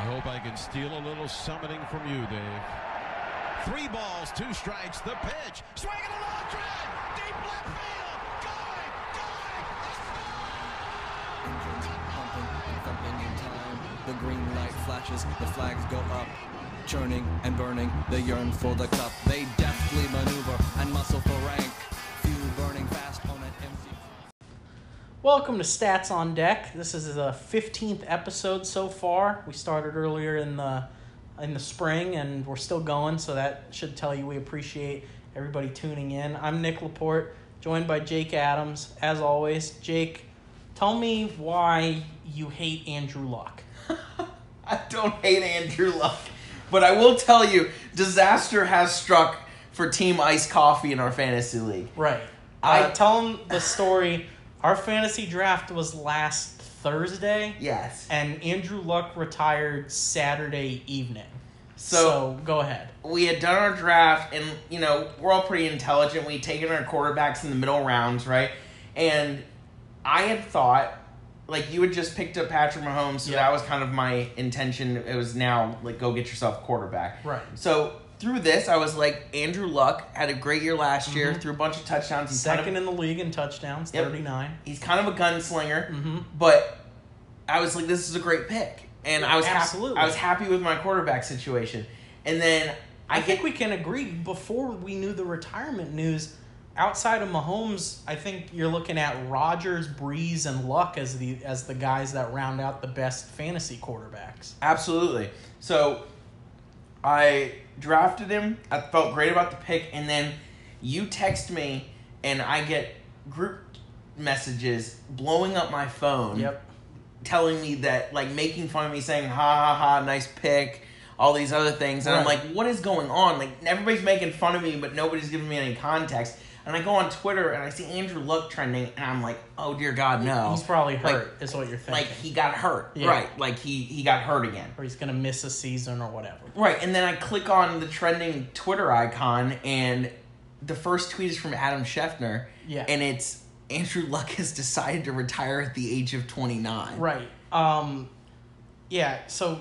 I hope I can steal a little summoning from you, Dave. Three balls, two strikes, the pitch. Swing and a long drive. Deep left field. Going, going. Engines pumping and thumping in time. The green light flashes, the flags go up. Churning and burning, they yearn for the cup. They deftly maneuver and muscle for rank. Welcome to Stats on Deck. This is the 15th episode so far. We started earlier in the in the spring and we're still going, so that should tell you we appreciate everybody tuning in. I'm Nick Laporte, joined by Jake Adams. As always, Jake, tell me why you hate Andrew Luck. I don't hate Andrew Luck, but I will tell you, disaster has struck for Team Ice Coffee in our fantasy league. Right. I- uh, tell them the story. Our fantasy draft was last Thursday. Yes. And Andrew Luck retired Saturday evening. So, So- go ahead. We had done our draft, and you know we're all pretty intelligent. We'd taken our quarterbacks in the middle rounds, right? And I had thought, like you had just picked up Patrick Mahomes, so Yeah. that was kind of my intention. It was now like go get yourself a quarterback. Right. So through this, I was like, Andrew Luck had a great year last year, threw a bunch of touchdowns. He's kind of- Second in the league in touchdowns, Yep. 39. he's kind of a gunslinger, Mhm. but I was like, this is a great pick, and I was Absolutely. happy. I was happy with my quarterback situation, and then I, I get think we can agree before we knew the retirement news, outside of Mahomes, I think you're looking at Rodgers, Brees, and Luck as the as the guys that round out the best fantasy quarterbacks. absolutely. So I drafted him. I felt great about the pick, and then you text me, and I get group messages blowing up my phone. Yep. telling me that like making fun of me saying ha ha ha nice pick all these other things and i'm like what is going on like everybody's making fun of me but nobody's giving me any context and i go on twitter and i see andrew luck trending and i'm like oh dear god no He's probably Like- hurt, is what you're thinking. like he got hurt Yeah. right like he he got hurt again or he's gonna miss a season or whatever. right and then i click on the trending twitter icon and the first tweet is from adam schefter Yeah. and it's andrew luck has decided to retire at the age of 29 Right. Um yeah, so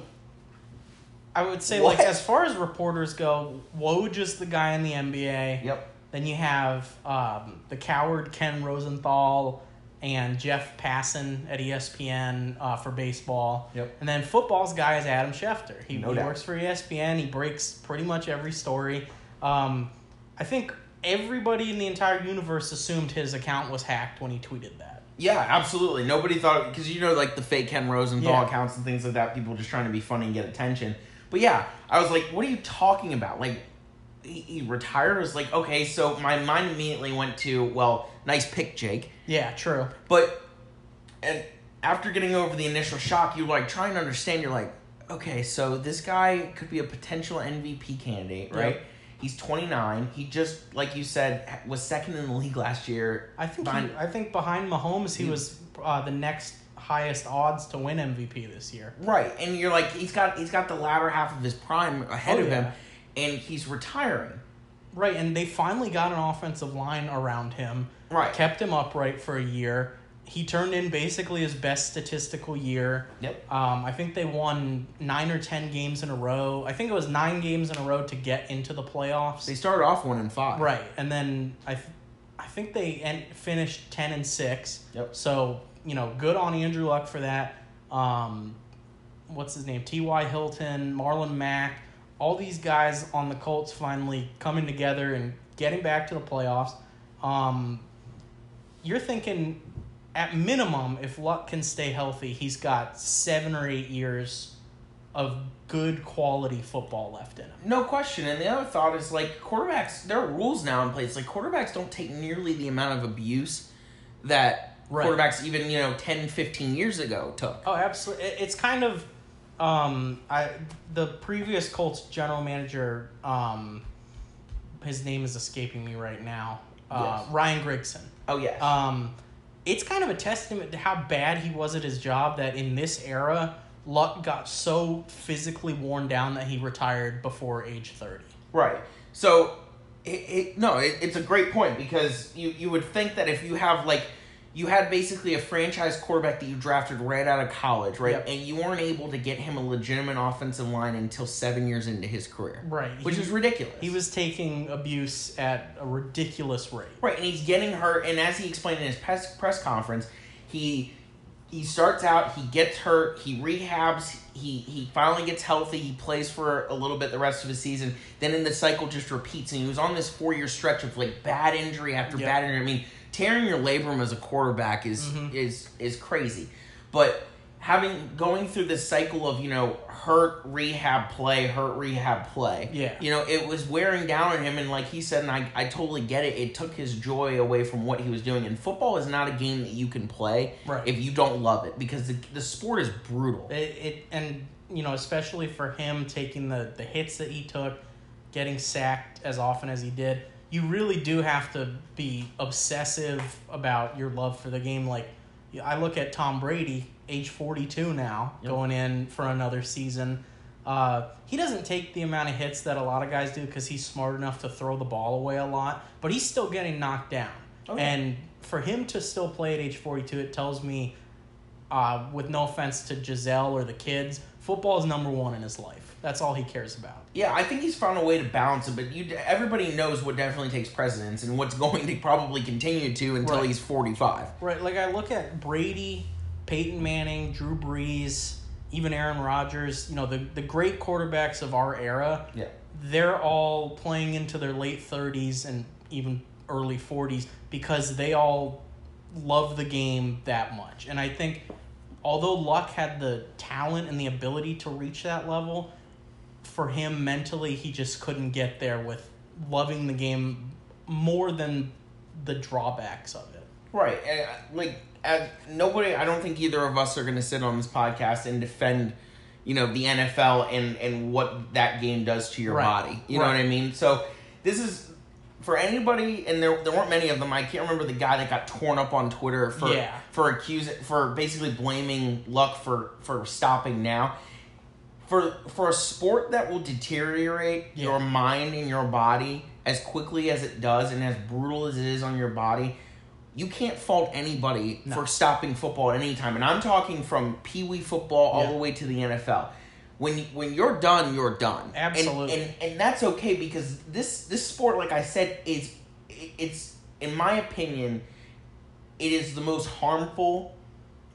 I would say What? like as far as reporters go, Woj is the guy in the NBA. yep Then you have um, the coward Ken Rosenthal and Jeff Passan at ESPN uh, for baseball. Yep. And then football's guy is Adam Schefter. He, No he works for ESPN. He breaks pretty much every story. Um, I think everybody in the entire universe assumed his account was hacked when he tweeted that. Yeah, absolutely. Nobody thought because you know like the fake Ken Rosenthal Yeah. accounts and things like that. People just trying to be funny and get attention. But yeah, I was like, "What are you talking about?" Like, he, he retired. Was like, okay. So my mind immediately went to, well, nice pick, Jake. Yeah, true. But and after getting over the initial shock, you like trying to understand. You're like, okay, so this guy could be a potential MVP candidate, right? Yep. He's 29. He just, like you said, was second in the league last year. I think behind- he, I think behind Mahomes, he was uh, the next highest odds to win MVP this year. Right, and you're like he's got he's got the latter half of his prime ahead Oh, of him, yeah. And he's retiring. Right, and they finally got an offensive line around him. Right. Kept him upright for a year. He turned in basically his best statistical year. Yep. Um, I think they won nine or ten games in a row. I think it was nine games in a row to get into the playoffs. They started off one and five. Right, and then I, th- I think they finished ten and six. Yep. So you know, good on Andrew Luck for that. Um, what's his name? T. Y. Hilton, Marlon Mack, all these guys on the Colts finally coming together and getting back to the playoffs. Um, you're thinking, at minimum, if Luck can stay healthy, he's got seven or eight years of good quality football left in him. No question. And the other thought is like quarterbacks. There are rules now in place. Like quarterbacks don't take nearly the amount of abuse that Right. quarterbacks even you know 10, 15 years ago took. Oh, absolutely. It's kind of um I the previous Colts general manager um his name is escaping me right now. Uh, Yes. Ryan Grigson. Oh yes. Um it's kind of a testament to how bad he was at his job that in this era Luck got so physically worn down that he retired before age 30. Right. So, it, it, no, it, it's a great point because you, you would think that if you have like you had basically a franchise quarterback that you drafted right out of college, right? Yep. And you weren't able to get him a legitimate offensive line until seven years into his career. Right. Which He- is ridiculous. He was taking abuse at a ridiculous rate. Right, and he's getting hurt. And as he explained in his press press conference, he he starts out, he gets hurt, he rehabs, he he finally gets healthy, he plays for a little bit the rest of his season. Then in the cycle just repeats, and he was on this four year stretch of like bad injury after Yep. bad injury. I mean, tearing your labrum as a quarterback is mm-hmm. is is crazy, but having going through this cycle of you know hurt rehab play hurt rehab play Yeah. you know it was wearing down on him. And like he said and I, I totally get it it took his joy away from what he was doing. And football is not a game that you can play Right. if you don't love it because the, the sport is brutal. It, it and you know especially for him taking the the hits that he took, getting sacked as often as he did, you really do have to be obsessive about your love for the game. Like I look at Tom Brady, age forty two now, Yep. going in for another season. Uh, he doesn't take the amount of hits that a lot of guys do because he's smart enough to throw the ball away a lot, but he's still getting knocked down. Okay. And for him to still play at age 42, it tells me uh, with no offense to Gisele or the kids, football is number one in his life. That's all he cares about. yeah i think he's found a way to balance it but you everybody knows what definitely takes precedence and what's going to probably continue to until Right. he's 45 Right, like I look at Brady, Peyton Manning, Drew Brees, even Aaron Rodgers, you know, the, the great quarterbacks of our era, yeah they're all playing into their late 30s and even early 40s because they all love the game that much. And I think although Luck had the talent and the ability to reach that level, for him mentally, he just couldn't get there with loving the game more than the drawbacks of it. Right. And, uh, like, as nobody, I don't think either of us are going to sit on this podcast and defend, you know, the NFL and, and what that game does to your Right. body. You know what I mean? So, this is for anybody, and there, there weren't many of them. I can't remember the guy that got torn up on Twitter for Yeah. for accusing for basically blaming Luck for for stopping now. For for a sport that will deteriorate Yeah. your mind and your body as quickly as it does, and as brutal as it is on your body, you can't fault anybody No. for stopping football at any time. And I'm talking from pee wee football all Yeah. the way to the NFL. When when you're done, you're done. And- Absolutely. and, and that's okay because this this sport, like I said, is it's in my opinion, it is the most harmful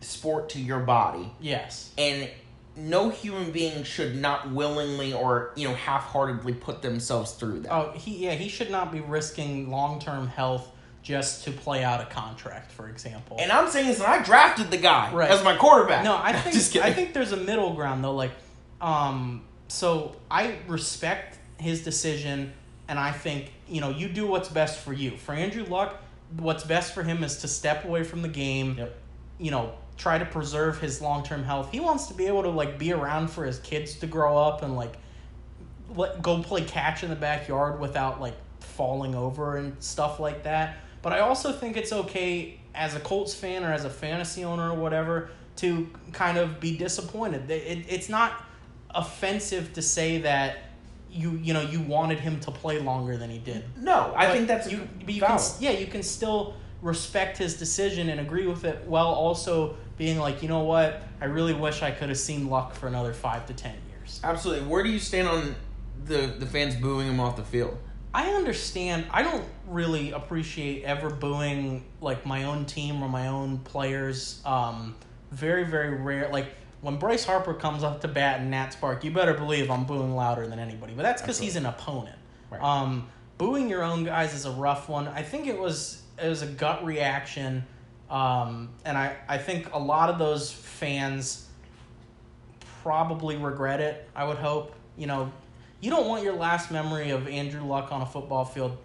sport to your body, Yes. and no human being should not willingly or you know half-heartedly put themselves through that. Oh, he yeah, he should not be risking long term health just to play out a contract, for example. And I'm saying this, and I drafted the guy Right. as my quarterback. no, I think. I think there's a middle ground though. Like, um, so I respect his decision, and I think you know you do what's best for you. For Andrew Luck, what's best for him is to step away from the game. Yep. You know, try to preserve his long term health. He wants to be able to like be around for his kids to grow up and like let go play catch in the backyard without like falling over and stuff like that. But I also think it's okay as a Colts fan or as a fantasy owner or whatever to kind of be disappointed. It, it, it's not offensive to say that you you know you wanted him to play longer than he did. no, I But think that's you, but you can, yeah, you can still respect his decision and agree with it while also being like, you know what, I really wish I could have seen Luck for another five to ten years. Absolutely. Where do you stand on the the fans booing him off the field? I understand. I don't really appreciate ever booing like my own team or my own players. Um, very very rare. Like when Bryce Harper comes up to bat in Nats Park, you better believe I'm booing louder than anybody. But that's because he's an opponent. Right. Um, booing your own guys is a rough one. I think it was it was a gut reaction, um, and I I think a lot of those fans probably regret it. I would hope. You know, you don't want your last memory of Andrew Luck on a football field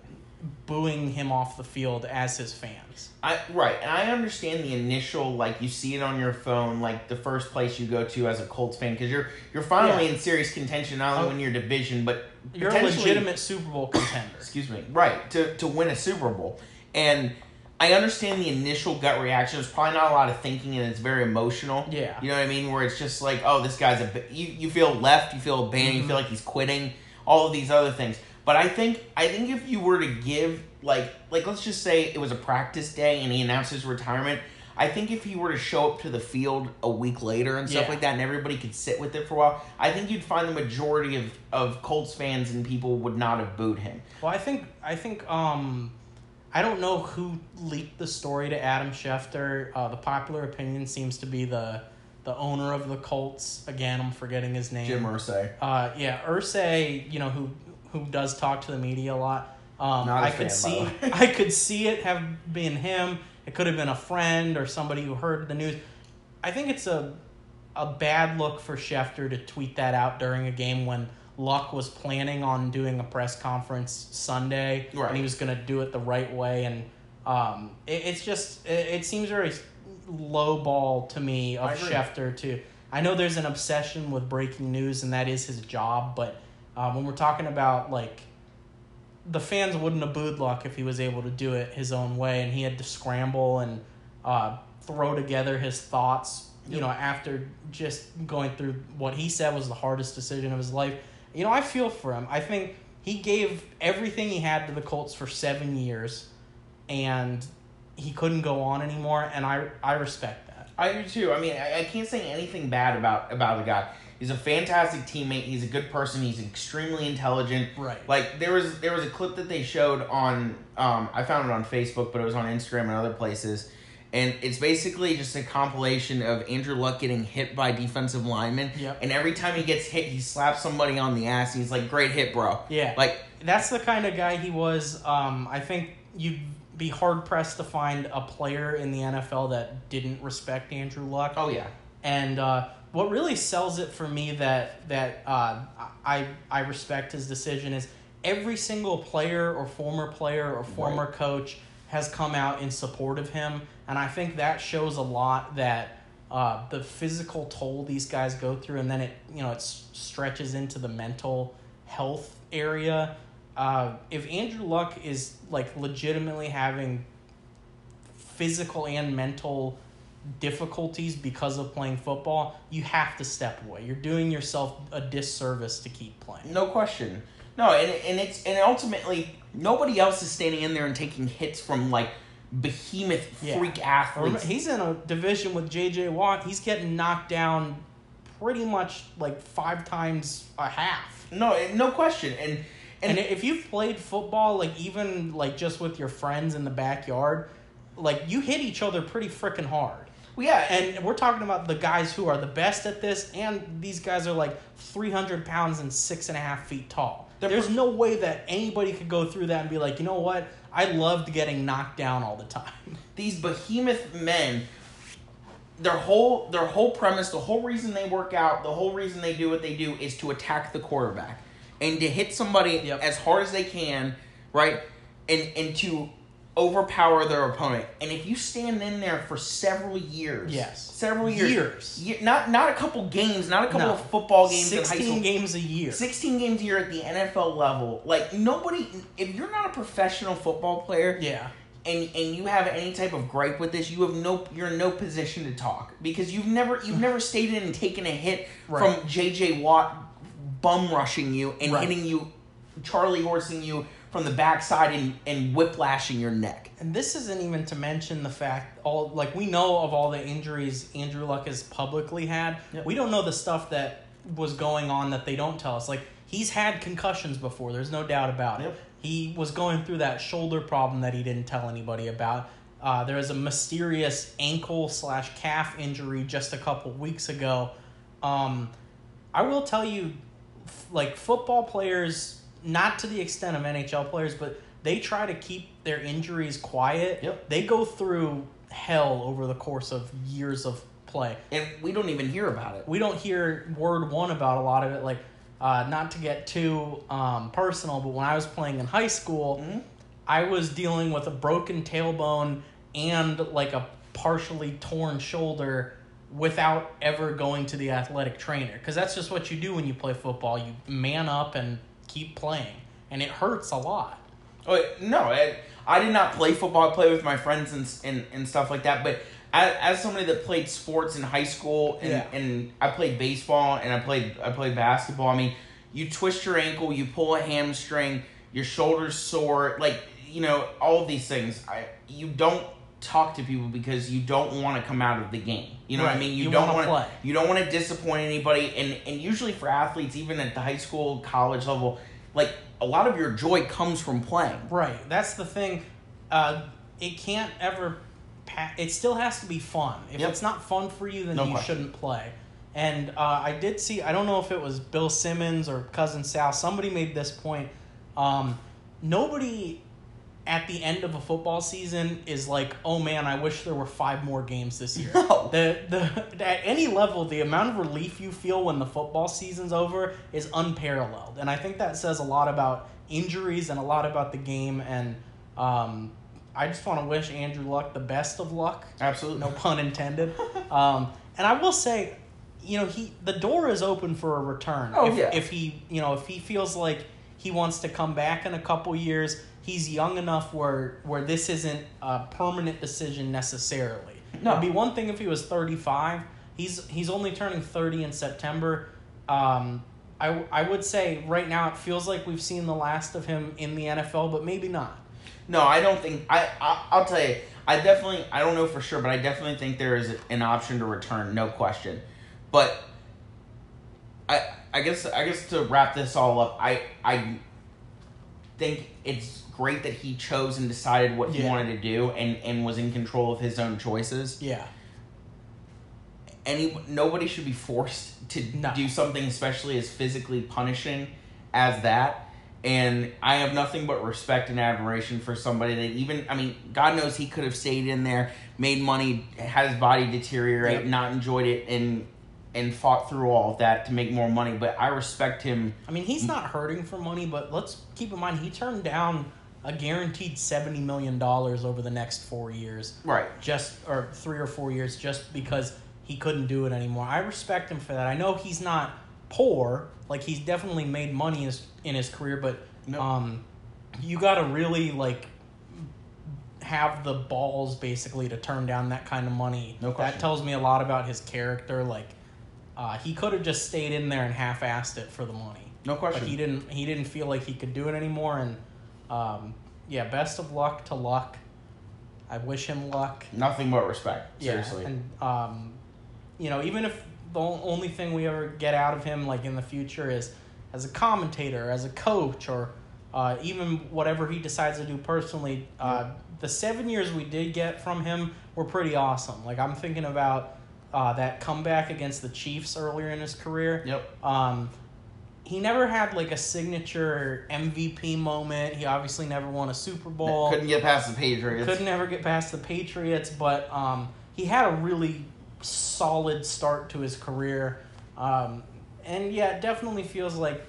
booing him off the field as his fans. I right, and I understand the initial like you see it on your phone, like the first place you go to as a Colts fan because you're you're finally Yeah. in serious contention not only Oh. win your division but You're a legitimate Super Bowl contender. excuse me, right, to, to win a Super Bowl. And I understand the initial gut reaction. There's probably not a lot of thinking and it's very emotional. Yeah. You know what I mean? Where it's just like, oh, this guy's a, you, you feel left, you feel abandoned, you Mm-hmm. feel like he's quitting, all of these other things. But I think, I think if you were to give like like let's just say it was a practice day and he announced his retirement. I think if he were to show up to the field a week later and stuff Yeah. like that, and everybody could sit with it for a while, I think you'd find the majority of, of Colts fans and people would not have booed him. Well, I think I think um, I don't know who leaked the story to Adam Schefter. Uh, the popular opinion seems to be the the owner of the Colts. Again, I'm forgetting his name. Jim Irsay. Uh, yeah, Irsay, you know who who does talk to the media a lot. Um, Not a I could fan, see by the. I could see it have been him. It could have been a friend or somebody who heard the news. I think it's a a bad look for Schefter to tweet that out during a game when Luck was planning on doing a press conference Sunday Right. and he was going to do it the right way and um, it, it's just it, it seems very low ball to me of. Schefter to I know there's an obsession with breaking news and that is his job but uh, when we're talking about like the fans wouldn't have booed Luck if he was able to do it his own way, and he had to scramble and uh, throw together his thoughts. You Yep. know, after just going through what he said was the hardest decision of his life. You know, I feel for him. I think he gave everything he had to the Colts for seven years, and he couldn't go on anymore. And I I respect that. I do too. I mean, I, I can't say anything bad about about the guy. He's a fantastic teammate. He's a good person. He's extremely intelligent. Right. Like there was there was a clip that they showed on um I found it on Facebook, but it was on Instagram and other places. And it's basically just a compilation of Andrew Luck getting hit by defensive linemen. Yep. And every time he gets hit, he slaps somebody on the ass. He's like, "Great hit, bro." Yeah. Like that's the kind of guy he was. Um, I think you'd be hard pressed to find a player in the NFL that didn't respect Andrew Luck. oh yeah. And uh, what really sells it for me that that uh, I I respect his decision is every single player or former player or former Right. coach has come out in support of him, and I think that shows a lot that. Uh, the physical toll these guys go through, and then it you know it stretches into the mental health area. Uh, if Andrew Luck is like legitimately having physical and mental difficulties because of playing football, you have to step away. You're doing yourself a disservice to keep playing. No question. No, and and it's and ultimately nobody else is standing in there and taking hits from like behemoth freak Remember, athletes. He's in a division with J.J. Watt. He's getting knocked down pretty much like five times a half. No, eh, no question. And And, and, if you've played football, like even like just with your friends in the backyard, like you hit each other pretty freaking hard. well, yeah, and And we're talking about the guys who are the best at this, and these guys are like 300 pounds and six and a half feet tall. There's prof- no way that anybody could go through that and be like, you know what? I loved getting knocked down all the time. these behemoth men their whole their whole premise the whole reason they work out the whole reason they do what they do is to attack the quarterback and to hit somebody Yep. as hard as they can right and and to overpower their opponent and if you stand in there for several years Yes. several years Years. ye- not not a couple games not a couple No. of football games in high 16 school games a year. 16 games a year at the NFL level like nobody if you're not a professional football player Yeah. and and you have any type of gripe with this, you have no you're in no position to talk because you've never you've never stayed in and taken a hit Right. from JJ Watt bum rushing you and Right. hitting you Charlie horsing you from the backside and, and whiplashing your neck. And this isn't even to mention the fact all like we know of all the injuries Andrew Luck has publicly had. Yep. We don't know the stuff that was going on that they don't tell us. Like he's had concussions before. There's no doubt about it. He was going through that shoulder problem that he didn't tell anybody about. Uh, there was a mysterious ankle slash calf injury just a couple weeks ago. Um, I will tell you, f- like football players, not to the extent of NHL players, but they try to keep their injuries quiet. Yep. They go through hell over the course of years of play. And we don't even hear about it. We don't hear word one about a lot of it. Like, uh, not to get too um, personal, but when I was playing in high school, Mhm. I was dealing with a broken tailbone and like a partially torn shoulder without ever going to the athletic trainer because that's just what you do when you play football you man up and keep playing and it hurts a lot Oh no, I, I did not play football. I played with my friends and and, and stuff like that. But as, as somebody that played sports in high school and, Yeah. and I played baseball and I played I played basketball. I mean, you twist your ankle, you pull a hamstring, your shoulders sore. Like you know, all of these things. I you don't talk to people because you don't want to come out of the game. You know what I mean? You, You don't play. to. You don't want to disappoint anybody. And and usually for athletes, even at the high school, college level, like a lot of your joy comes from playing. Right. That's the thing. Uh, it can't ever. Pa- it still has to be fun. If Yep. it's not fun for you, then No you question. shouldn't play. And uh, I did see. I don't know if it was Bill Simmons or cousin Sal. Somebody made this point. Um, nobody at the end of a football season is like, oh man, I wish there were five more games this year. No. The the at any level, the amount of relief you feel when the football season's over is unparalleled, and I think that says a lot about injuries and a lot about the game. And um, I just want to wish Andrew Luck the best of luck. Absolutely. No pun intended. um, and I will say, you know, he the door is open for a return. Oh, if, yeah. if he, you know, if he feels like he wants to come back in a couple years, he's young enough where where this isn't a permanent decision necessarily. No. It'd be one thing if he was thirty five. He's he's only turning thirty in September. Um, I I would say right now it feels like we've seen the last of him in the NFL, but maybe not. No, I don't think I, I. I'll tell you. I definitely. I don't know for sure, but I definitely think there is an option to return, no question. But I. I guess. I guess to wrap this all up, I. I think it's great that he chose and decided what he Yeah. wanted to do and and was in control of his own choices. Yeah. Any nobody should be forced to No. do something, especially as physically punishing as that. And I have nothing but respect and admiration for somebody that even I mean, God knows he could have stayed in there, made money, had his body deteriorate, Yep. not enjoyed it, and and fought through all of that to make more money. But I respect him. I mean, he's not hurting for money, but let's keep in mind he turned down a guaranteed seventy million dollars over the next four years, Right. just or three or four years, just because he couldn't do it anymore. I respect him for that. I know he's not poor; like he's definitely made money in his, in his career, but No. um, you got to really like have the balls basically to turn down that kind of money. No question. That tells me a lot about his character. Like, uh, he could have just stayed in there and half-assed it for the money. No question. But he didn't. He didn't feel like he could do it anymore. And um, yeah, best of luck to Luck. I wish him luck. Nothing but respect. Yeah, and um, you know, even if the only thing we ever get out of him, like in the future, is as a commentator, as a coach, or uh, even whatever he decides to do personally, uh, the seven years we did get from him were pretty awesome. Like I'm thinking about uh, that comeback against the Chiefs earlier in his career. Yep. Um, he never had like a signature MVP moment. He obviously never won a Super Bowl Couldn't get past the Patriots. couldn't ever get past the Patriots, but um, he had a really solid start to his career. Um, and yeah, it definitely feels like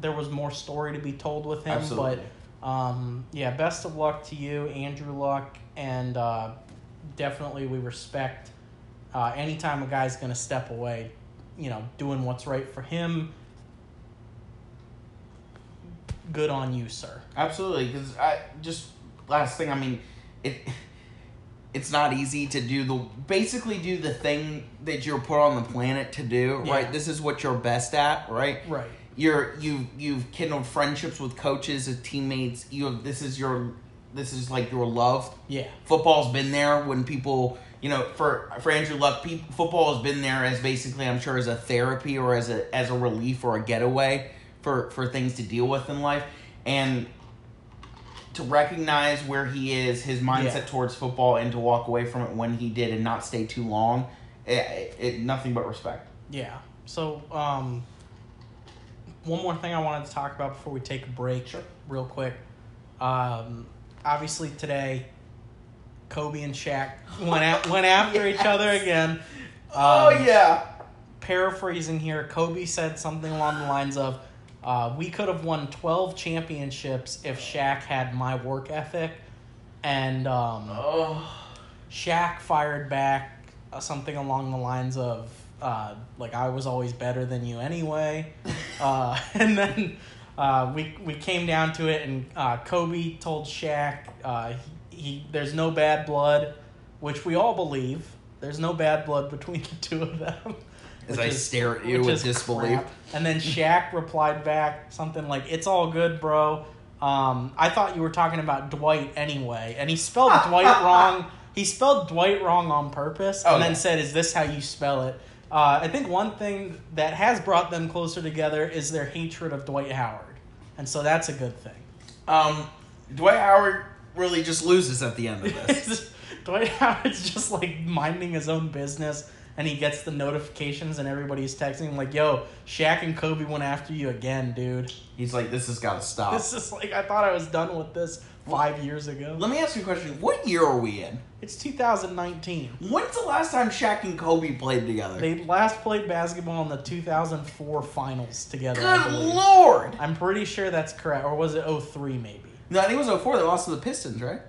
there was more story to be told with him. Absolutely. But um, yeah, best of luck to you, Andrew Luck, and uh, definitely we respect uh, anytime a guy's going to step away, you know, doing what's right for him. Good on you, sir. Absolutely, because I just last thing. I mean, it it's not easy to do the basically do the thing that you're put on the planet to do. Yeah. Right, this is what you're best at. Right, Right. You're you you've kindled friendships with coaches and teammates. You have this is your this is like your love. Yeah. Football's been there when people. You know, for for Andrew Luck, people, football has been there as basically, I'm sure, as a therapy or as a as a relief or a getaway for for things to deal with in life, and to recognize where he is, his mindset Yeah. towards football, and to walk away from it when he did and not stay too long, it, it, nothing but respect. Yeah. So, um, one more thing I wanted to talk about before we take a break, Sure. real quick. Um, obviously today, Kobe and Shaq went at, went after each other again. oh Um, yeah, Paraphrasing here, Kobe said something along the lines of, uh, "We could have won twelve championships if Shaq had my work ethic," and um, oh Shaq fired back uh, something along the lines of, uh, like, I was always better than you anyway. uh, and then uh, we, we came down to it, and uh, Kobe told Shaq uh, he, he, there's no bad blood, which we all believe. There's no bad blood between the two of them. As I stare at you with disbelief. crap. And then Shaq replied back something like, "It's all good, bro. Um, I thought you were talking about Dwight anyway, and he spelled Dwight wrong. He spelled Dwight wrong on purpose, Oh, and then yeah. said, "Is this how you spell it?" Uh, I think one thing that has brought them closer together is their hatred of Dwight Howard, and so that's a good thing. Um, Dwight Howard really just loses at the end of this. Dwight Howard's just like minding his own business, and he gets the notifications, and everybody's texting him like, "Yo, Shaq and Kobe went after you again, dude." He's like, this has got to stop. This is like I thought I was done with this five years ago. Let me ask you a question. What year are we in? It's 2019. When's the last time Shaq and Kobe played together? They last played basketball in the 2004 finals together. Good lord! I'm pretty sure that's correct, or was it 03 maybe? No, I think it was 04. They lost to the Pistons, right?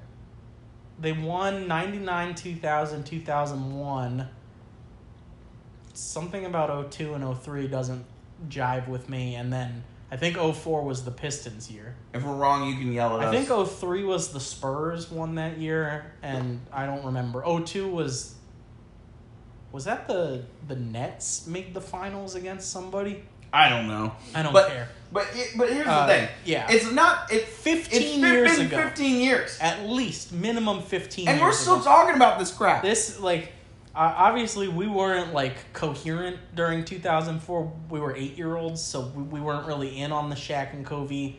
They won 99, 2000, 2001. Something about 02 and 03 doesn't jive with me. And then I think 04 was the Pistons year. If we're wrong, you can yell at us. I us. think 03 was the Spurs won that year. And I don't remember. 02 was. Was that the the Nets made the finals against somebody? I don't know. I don't but, care. But but here's Uh, the thing. yeah. It's not. It, 15 it's years been ago. 15 years. At least minimum 15 And we're still ago. talking about this crap. this like obviously we weren't like coherent during 2004 we were eight year olds so we, we weren't really in on the Shaq and Kobe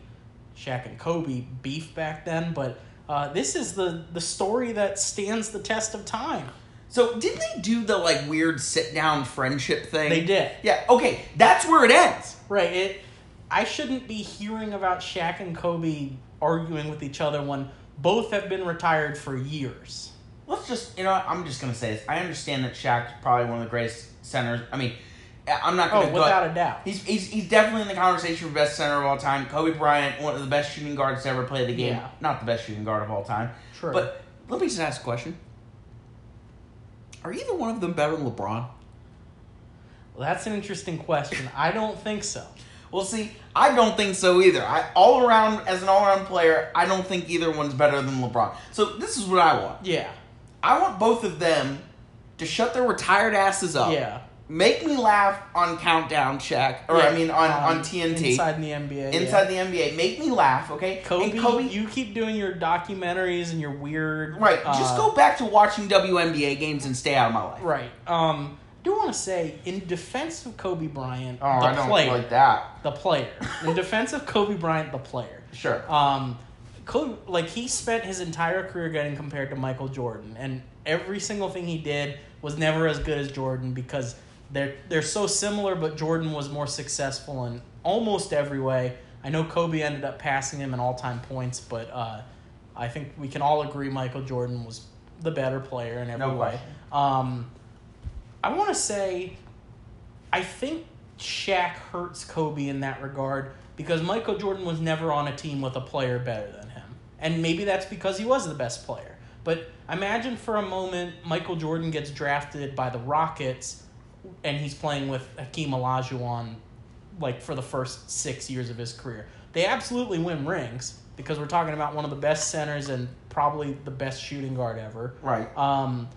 Shaq and Kobe beef back then but uh, this is the the story that stands the test of time So didn't they do the like weird sit down friendship thing? They did. Yeah. Okay. That's where it ends. right it I shouldn't be hearing about Shaq and Kobe arguing with each other when both have been retired for years Let's just you know I'm just gonna say this. I understand that Shaq's probably one of the greatest centers. I mean, I'm not oh gonna. go- without a doubt He's, he's, he's definitely in the conversation for best center of all time. Kobe Bryant, one of the best shooting guards to ever play the game. Yeah. Not the best shooting guard of all time. True. But let me just ask a question. Are either one of them better than LeBron? Well, that's an interesting question I don't think so Well, see, I don't think so either. I all around as an all around player, I don't think either one's better than LeBron. So this is what I want. yeah I want both of them to shut their retired asses up. yeah Make me laugh on Countdown Check, or Yeah, I mean on, on TNT. inside the NBA. Inside yeah. the NBA. Make me laugh, okay? Kobe, And Kobe you keep doing your documentaries and your weird Right. uh, just go back to watching WNBA games and stay out of my life. right. Um, do want to say in defense of Kobe Bryant, Oh, the I don't player, like that. the player. In defense of Kobe Bryant, the player. Sure. Um, Kobe, like he spent his entire career getting compared to Michael Jordan, and every single thing he did was never as good as Jordan because they're they're so similar. But Jordan was more successful in almost every way. I know Kobe ended up passing him in all time points, but uh, I think we can all agree Michael Jordan was the better player in every No way. Um, I want to say, I think Shaq hurts Kobe in that regard because Michael Jordan was never on a team with a player better than him. And maybe that's because he was the best player. But imagine for a moment Michael Jordan gets drafted by the Rockets and he's playing with Hakeem Olajuwon like for the first six years of his career. They absolutely win rings because we're talking about one of the best centers and probably the best shooting guard ever. right. Um,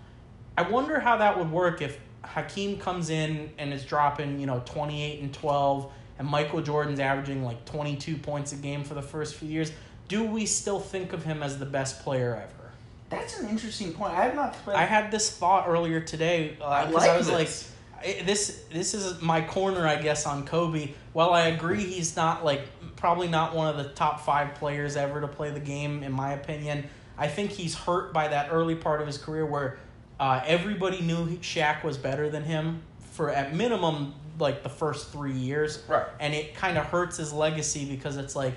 I wonder how that would work if Hakeem comes in and is dropping, you know, 28 and 12, and Michael Jordan's averaging like 22 points a game for the first few years. Do we still think of him as the best player ever? That's an interesting point. I have not. I had this thought earlier today I because like I was this. like, this this is my corner, I guess, on Kobe. While I agree he's not like probably not one of the top five players ever to play the game, in my opinion. I think he's hurt by that early part of his career where uh, everybody knew Shaq was better than him for at minimum like the first three years, Right. and it kind of hurts his legacy because it's like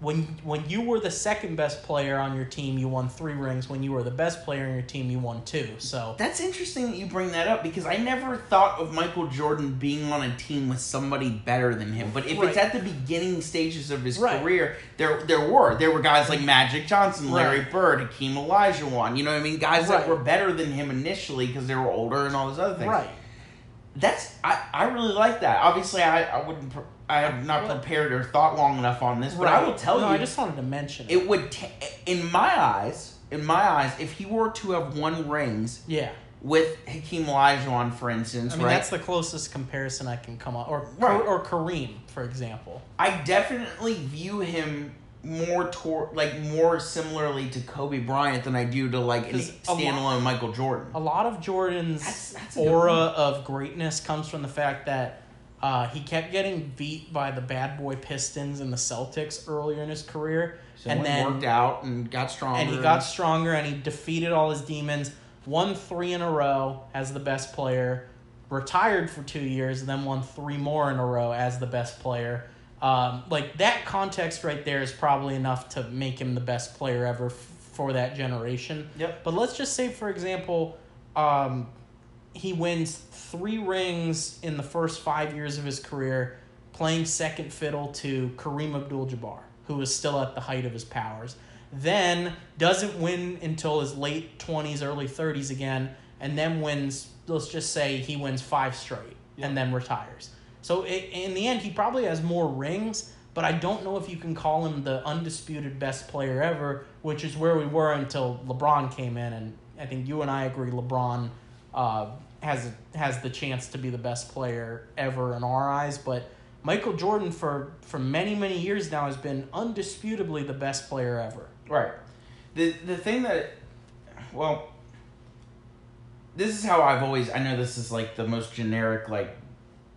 when when you were the second best player on your team, you won three rings. When you were the best player on your team, you won two. So That's interesting that you bring that up because I never thought of Michael Jordan being on a team with somebody better than him. But if Right. it's at the beginning stages of his Right. career, there there were there were guys like Magic Johnson, Larry Right. Bird, Hakeem Olajuwon. You know what I mean? Guys that were better than him initially because they were older and all those other things. right, That's I, I really like that. Obviously, I I wouldn't pre- I have not Well- prepared or thought long enough on this, but I will tell no, you I just wanted to mention it. it would ta in my eyes in my eyes if he were to have won rings yeah, with Hakeem Olajuwon, for instance, I mean right? that's the closest comparison I can come up, or Right. or Kareem, for example. I definitely view him more tor- like more similarly to Kobe Bryant than I do to like a 'Cause a lot- standalone Michael Jordan. a lot of Jordan's That's- that's aura of greatness comes from the fact that uh, he kept getting beat by the bad boy Pistons and the Celtics earlier in his career, So and he then worked out and got stronger. and he got stronger and he defeated all his demons. Won three in a row as the best player. Retired for two years, and then won three more in a row as the best player. Um, like that context right there is probably enough to make him the best player ever f- for that generation. Yep. But let's just say, for example, um, he wins three rings in the first five years of his career, playing second fiddle to Kareem Abdul-Jabbar, who was still at the height of his powers. Then doesn't win until his late twenties, early thirties again, and then wins. Let's just say he wins five straight, and then retires. So i in the end, he probably has more rings, but I don't know if you can call him the undisputed best player ever, which is where we were until LeBron came in, and I think you and I agree LeBron uh, has has the chance to be the best player ever in our eyes, but. Michael Jordan for for many many years now has been undisputably the best player ever. Right. The the thing that well this is how I've always I know this is like the most generic like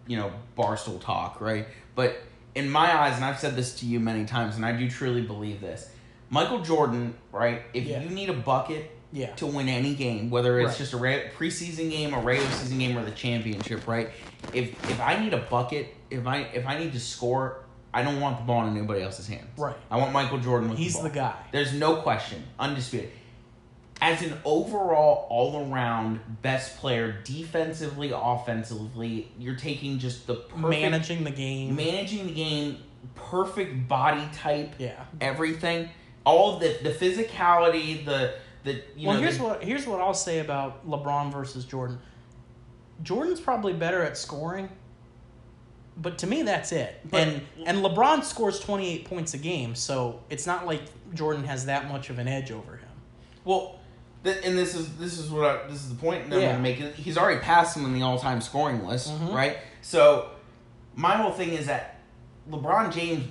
you know barstool talk, right? But in my eyes and I've said this to you many times and I do truly believe this. Michael Jordan, right? If Yeah. you need a bucket Yeah. to win any game, whether it's Right. just a re- preseason game, a regular season game, or the championship, right? If if I need a bucket, if I if I need to score, I don't want the ball in anybody else's hands. Right. I want Michael Jordan with He's the, the guy. There's no question, undisputed. As an overall, all around best player, defensively, offensively, you're taking just the perfect Managing the game. managing the game, perfect body type, yeah. everything, all the the physicality, the the you well, know. here's the, what here's what I'll say about LeBron versus Jordan. Jordan's probably better at scoring, but to me that's it. But- and and LeBron scores 28 points a game, so it's not like Jordan has that much of an edge over him. Well, th- and this is this is what I, this is the point that Yeah. I'm making. He's already passed him in the all-time scoring list, Mhm. right? So my whole thing is that LeBron James,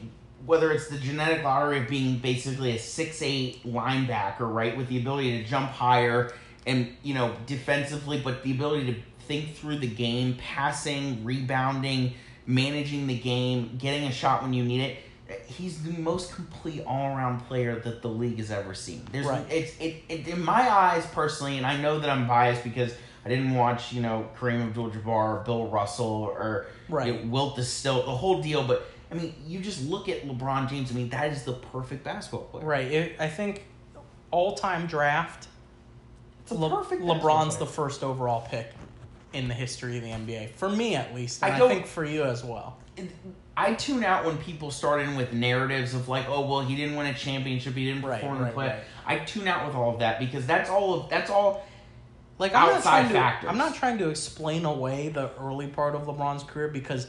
whether it's the genetic lottery of being basically a six eight linebacker, right, with the ability to jump higher and you know defensively, but the ability to think through the game, passing, rebounding, managing the game, getting a shot when you need it. He's the most complete all-around player that the league has ever seen. There's Right. it's it, it in my eyes personally, and I know that I'm biased because I didn't watch you know Kareem Abdul-Jabbar, or Bill Russell, or Right. you know, Wilt the Stilt, the whole deal. But I mean, you just look at LeBron James. I mean, that is the perfect basketball player. Right. It, I think all time draft. It's a Le- perfect LeBron's the first overall pick in the history of the NBA for me at least, and I I, think for you as well. I tune out when people start in with narratives of like, oh well, he didn't win a championship, he didn't Right, perform in the right, play. right. I tune out with all of that because that's all of that's all. Like I'm not Outside to, factors. I'm not trying to explain away the early part of LeBron's career because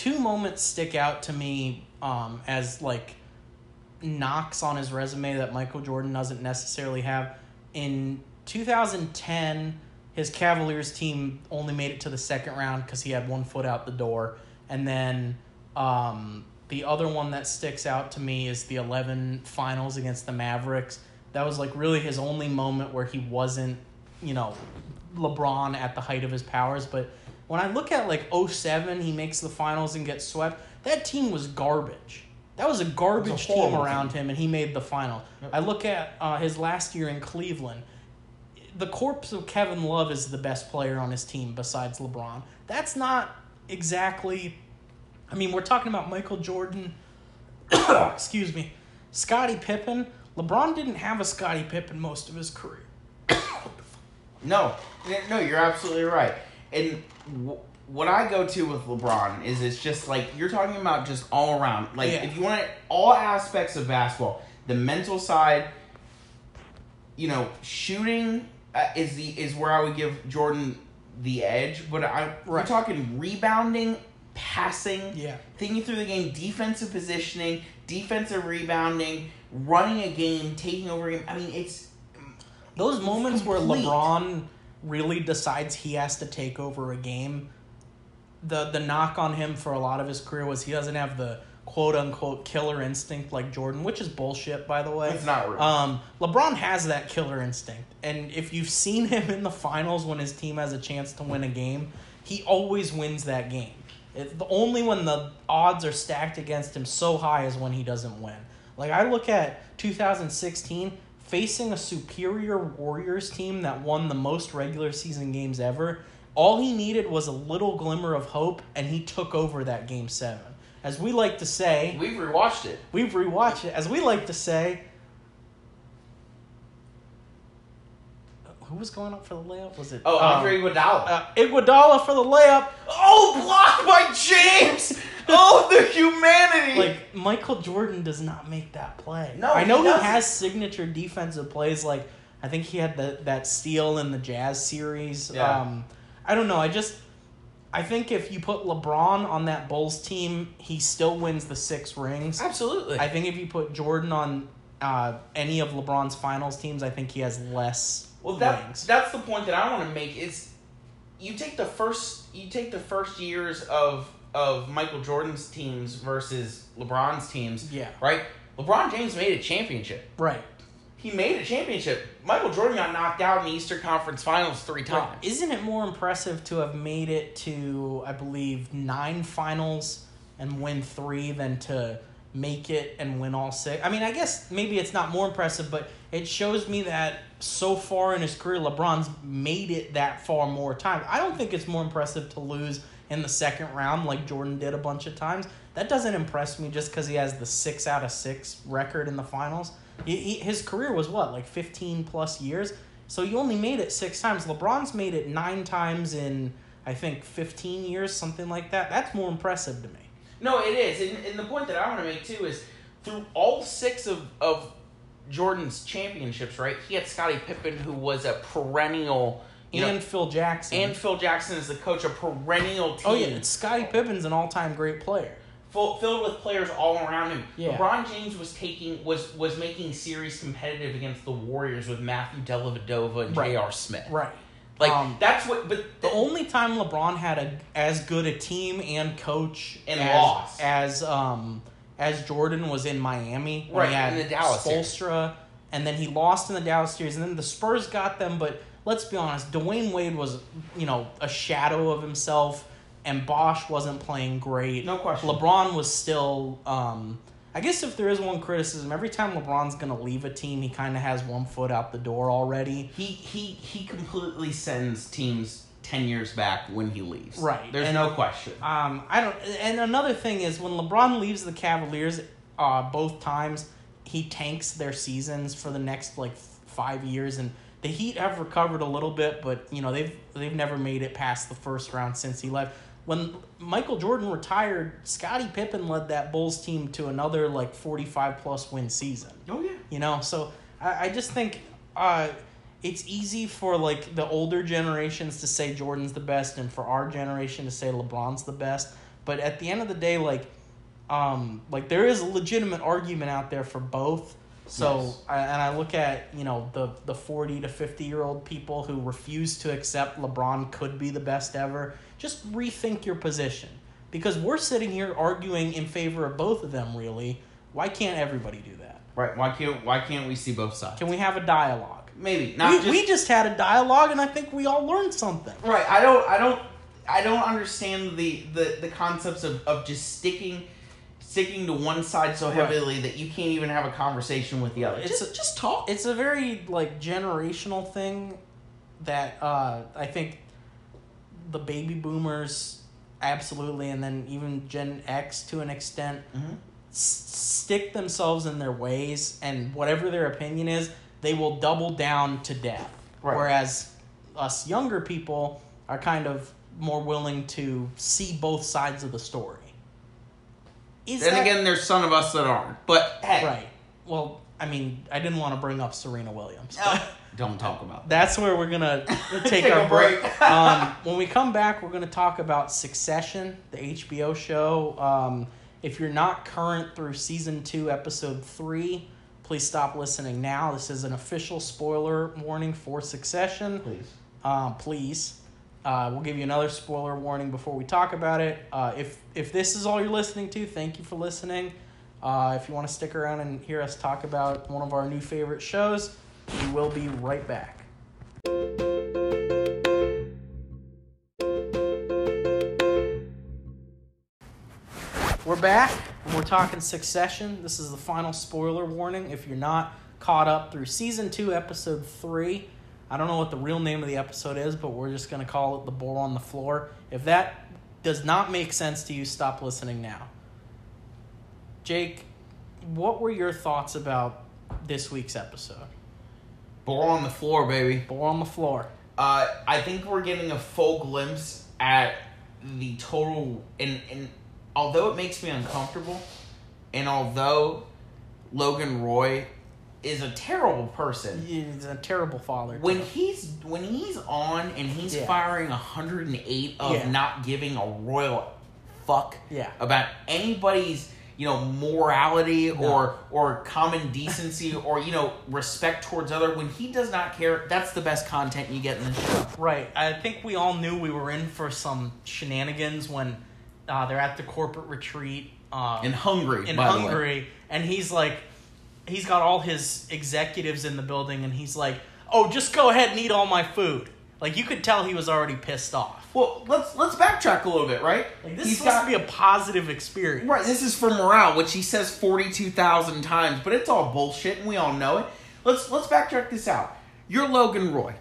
two moments stick out to me um, as like knocks on his resume that Michael Jordan doesn't necessarily have. In 2010, his Cavaliers team only made it to the second round because he had one foot out the door, and then um, the other one that sticks out to me is the 11 finals against the Mavericks. That was like really his only moment where he wasn't, you know, LeBron at the height of his powers. But when I look at like 07, he makes the finals and gets swept. That team was garbage. That was a garbage team around team. him, and he made the final. I look at uh, his last year in Cleveland. The corpse of Kevin Love is the best player on his team besides LeBron. That's not exactly. I mean, we're talking about Michael Jordan. excuse me, Scottie Pippen. LeBron didn't have a Scottie Pippen most of his career. No, no, you're absolutely right. And what I go to with LeBron is it's just like you're talking about just all around. Like Yeah. if you want all aspects of basketball, the mental side, you know, shooting uh, is the is where I would give Jordan the edge. But I we're talking rebounding, passing, Yeah. thinking through the game, defensive positioning, defensive rebounding, running a game, taking over a game. I mean, it's Those moments where. LeBron really decides he has to take over a game, the the knock on him for a lot of his career was he doesn't have the quote unquote killer instinct like Jordan, which is bullshit, by the way. It's not real. Um, LeBron has that killer instinct, and if you've seen him in the finals when his team has a chance to win a game, he always wins that game. It, the only when the odds are stacked against him so high is when he doesn't win. Like I look at 2016 facing a superior Warriors team that won the most regular season games ever. All he needed was a little glimmer of hope, and he took over that game seven. As we like to say, We've rewatched it. we've rewatched it. As we like to say, who was going up for the layup? Was it? Oh, um, Andre Iguodala. uh, Iguodala for the layup. oh, blocked by James. Oh, the humanity. Like Michael Jordan does not make that play. No, I know he he, has signature defensive plays. Like I think he had the, that steal in the Jazz series. Yeah. Um, I don't know. I just I think if you put LeBron on that Bulls team, he still wins the six rings. Absolutely. I think if you put Jordan on uh, any of LeBron's finals teams, I think he has less Well, that, rings. that's the point that I want to make is you take the first you take the first years of of Michael Jordan's teams versus LeBron's teams. Yeah. Right. LeBron James made a championship. right. He made a championship. Michael Jordan got knocked out in the Eastern Conference Finals three times. isn't it more impressive to have made it to, I believe, nine finals and win three than to make it and win all six? I mean, I guess maybe it's not more impressive, but it shows me that so far in his career, LeBron's made it that far more times. I don't think it's more impressive to lose in the second round like Jordan did a bunch of times. That doesn't impress me just because he has the six out of six record in the finals. He, he, his career was what, like 15 plus years? So you only made it six times. LeBron's made it nine times in, I think, 15 years, something like that. That's more impressive to me. No, it is. And, and the point that I want to make too is through all six of, of Jordan's championships, right? He had Scottie Pippen, who was a perennial, you and know, Phil Jackson. and Phil Jackson is the coach, of perennial team. oh, yeah, it's Scottie Pippen's an all time great player. full, filled with players all around him. Yeah. LeBron James was taking was was making series competitive against the Warriors with Matthew Dellavedova and Right. J.R. Smith. Right. Like Um, that's what. But The only time LeBron had a as good a team and coach And as, lost. as um as Jordan was in Miami Right, he had in the Dallas series. And then he lost in the Dallas series, and then the Spurs got them. But let's be honest, Dwyane Wade was you know a shadow of himself, and Bosh wasn't playing great. No question. LeBron was still. Um, I guess if there is one criticism, every time LeBron's gonna leave a team, he kind of has one foot out the door already. he he he completely sends teams ten years back when he leaves. Right, There's and- no question. Um, I don't. And another thing is when LeBron leaves the Cavaliers, uh, both times he tanks their seasons for the next like five years, and the Heat have recovered a little bit, but you know they've they've never made it past the first round since he left. When Michael Jordan retired, Scottie Pippen led that Bulls team to another like forty five plus win season. Oh yeah. You know, so I, I just think uh, it's easy for like the older generations to say Jordan's the best, and for our generation to say LeBron's the best. But at the end of the day, like, um, like there is a legitimate argument out there for both. So, Yes. I, and I look at you know the the forty to fifty year old people who refuse to accept LeBron could be the best ever. Just rethink your position because we're sitting here arguing in favor of both of them. Really, why can't everybody do that? Right. Why can't Why can't we see both sides? Can we have a dialogue? Maybe not we, just. we just had a dialogue, and I think we all learned something. right. I don't. I don't. I don't understand the the the concepts of of just sticking. Sticking to one side so Right. heavily that you can't even have a conversation with the other. It's just, a- just talk. It's a very like generational thing that uh, I think the baby boomers absolutely, and then even Gen X to an extent Mhm. s- stick themselves in their ways, and whatever their opinion is, they will double down to death. Right. Whereas us younger people are kind of more willing to see both sides of the story. Is Then that- again, there's some of us that aren't. But hey, right? Well, I mean, I didn't want to bring up Serena Williams. Uh, don't talk about that. That's where we're gonna take, Take our break. break. um, when we come back, we're gonna talk about Succession, the HBO show. Um, if you're not current through season two, episode three, please stop listening now. This is an official spoiler warning for Succession. Please. Um, please. Uh, we'll give you another spoiler warning before we talk about it. Uh, if if this is all you're listening to, thank you for listening. Uh, if you want to stick around and hear us talk about one of our new favorite shows, we will be right back. We're back and we're talking Succession. This is the final spoiler warning. If you're not caught up through season two, episode three, I don't know what the real name of the episode is, but we're just going to call it The Boar on the Floor. If that does not make sense to you, stop listening now. Jake, what were your thoughts about this week's episode? Ball on the floor, baby. Boar on the Floor. Uh, I think we're getting a full glimpse at the total, and and although it makes me uncomfortable, and although Logan Roy is a terrible person, He's a terrible father. when too. he's when he's on and he's Yeah. firing 108 of Yeah. not giving a royal fuck Yeah. about anybody's you know morality No. or or common decency or you know respect towards other when he does not care that's the best content you get in the show Right. I think we all knew we were in for some shenanigans when uh, they're at the corporate retreat uh, in Hungary in by the way. Hungary, and he's like, he's got all his executives in the building, and he's like, "Oh, just go ahead and eat all my food." Like you could tell he was already pissed off. well let's let's backtrack a little bit right Like this He's is supposed got- to be a positive experience. Right, this is for morale, which he says forty two thousand times, but it's all bullshit, and we all know it. Let's let's backtrack this out. You're Logan Roy.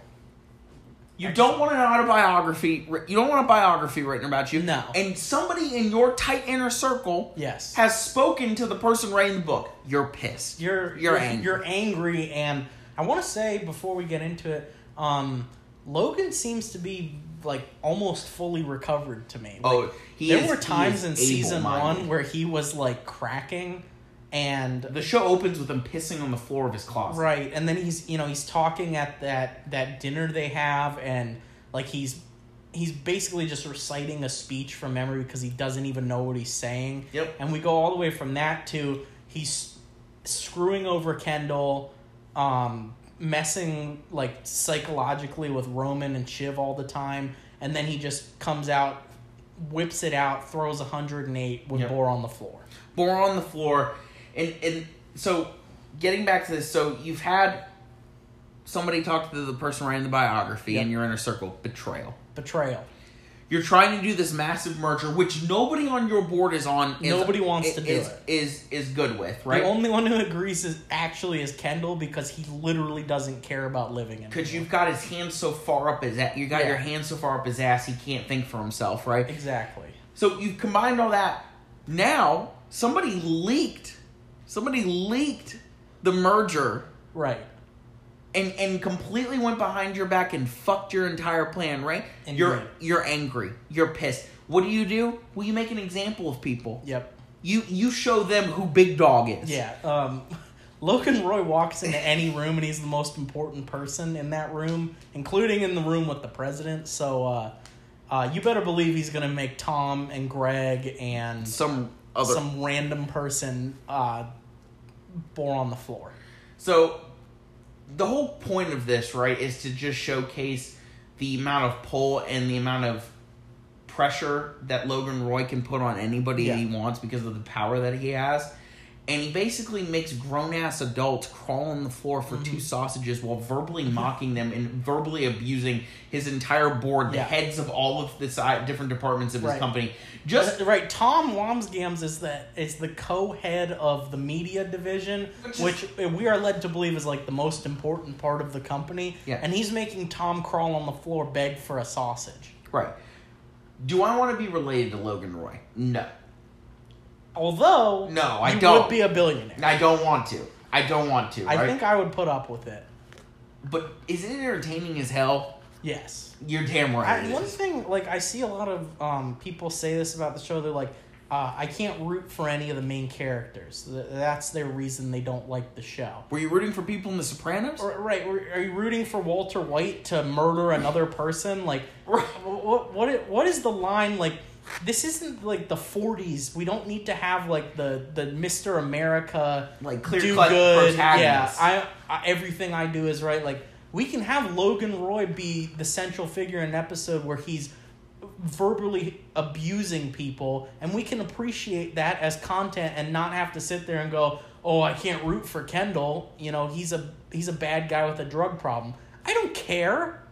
You don't want an autobiography. You don't want a biography written about you. No. And somebody in your tight inner circle Yes. has spoken to the person writing the book. You're pissed. You're you're you're angry. You're angry, and I want to say before we get into it, um, Logan seems to be like almost fully recovered to me. Like, Oh, he there is- were times in season one where he was like cracking, and the show opens with him pissing on the floor of his closet. right, and then he's you know he's talking at that that dinner they have, and like he's he's basically just reciting a speech from memory because he doesn't even know what he's saying. Yep. And we go all the way from that to he's screwing over Kendall, um, messing like psychologically with Roman and Shiv all the time, and then he just comes out, whips it out, throws 108 with Yep. Boar on the floor. Born on the floor, and and so getting back to this, so you've had somebody talk to the person writing the biography Yep. in your inner circle. Betrayal. Betrayal. You're trying to do this massive merger, which nobody on your board is on. Is, Nobody wants to do is, it. Is is good with right? The only one who agrees is actually is Kendall because he literally doesn't care about living. Because you've got his hands so far up his ass, you got Yeah. your hands so far up his ass, he can't think for himself, right? exactly. So you've combined all that. Now somebody leaked, somebody leaked the merger Right. and and completely went behind your back and fucked your entire plan, right? You're Indeed. you're angry. You're pissed. What do you do? Well, you make an example of people. Yep. You you show them who Big Dog is. Yeah. Um, Logan Roy walks into any room and he's the most important person in that room, including in the room with the president. So uh, uh, you better believe he's going to make Tom and Greg and Some other. some random person uh, bore on the floor. So the whole point of this, right, is to just showcase the amount of pull and the amount of pressure that Logan Roy can put on anybody Yeah. he wants because of the power that he has. And he basically makes grown ass adults crawl on the floor for Mm-hmm. two sausages while verbally mocking them and verbally abusing his entire board, the Yeah. heads of all of the si- different departments of his Right. company. Just right, Tom Wambsgans is the is the co-head of the media division, Which which, we are led to believe is like the most important part of the company. Yeah. and he's making Tom crawl on the floor, beg for a sausage. right. Do I want to be related to Logan Roy? No. Although, No, I you don't. would be a billionaire. I don't want to. I don't want to. I right? think I would put up with it. But is it entertaining as hell? Yes. You're damn right. I, one thing, like I see a lot of um, people say this about the show. They're like, uh, I can't root for any of the main characters. That's their reason they don't like the show. Were you rooting for people in The Sopranos? Or- Right? Are you rooting for Walter White to murder another person? Like, what what what is the line? Like, this isn't like the '40s. We don't need to have like the the Mister America Like do clear-cut good. Yeah. I, I everything I do is right. Like, We can have Logan Roy be the central figure in an episode where he's verbally abusing people, and we can appreciate that as content and not have to sit there and go, "Oh, I can't root for Kendall." You know, he's a he's a bad guy with a drug problem. I don't care.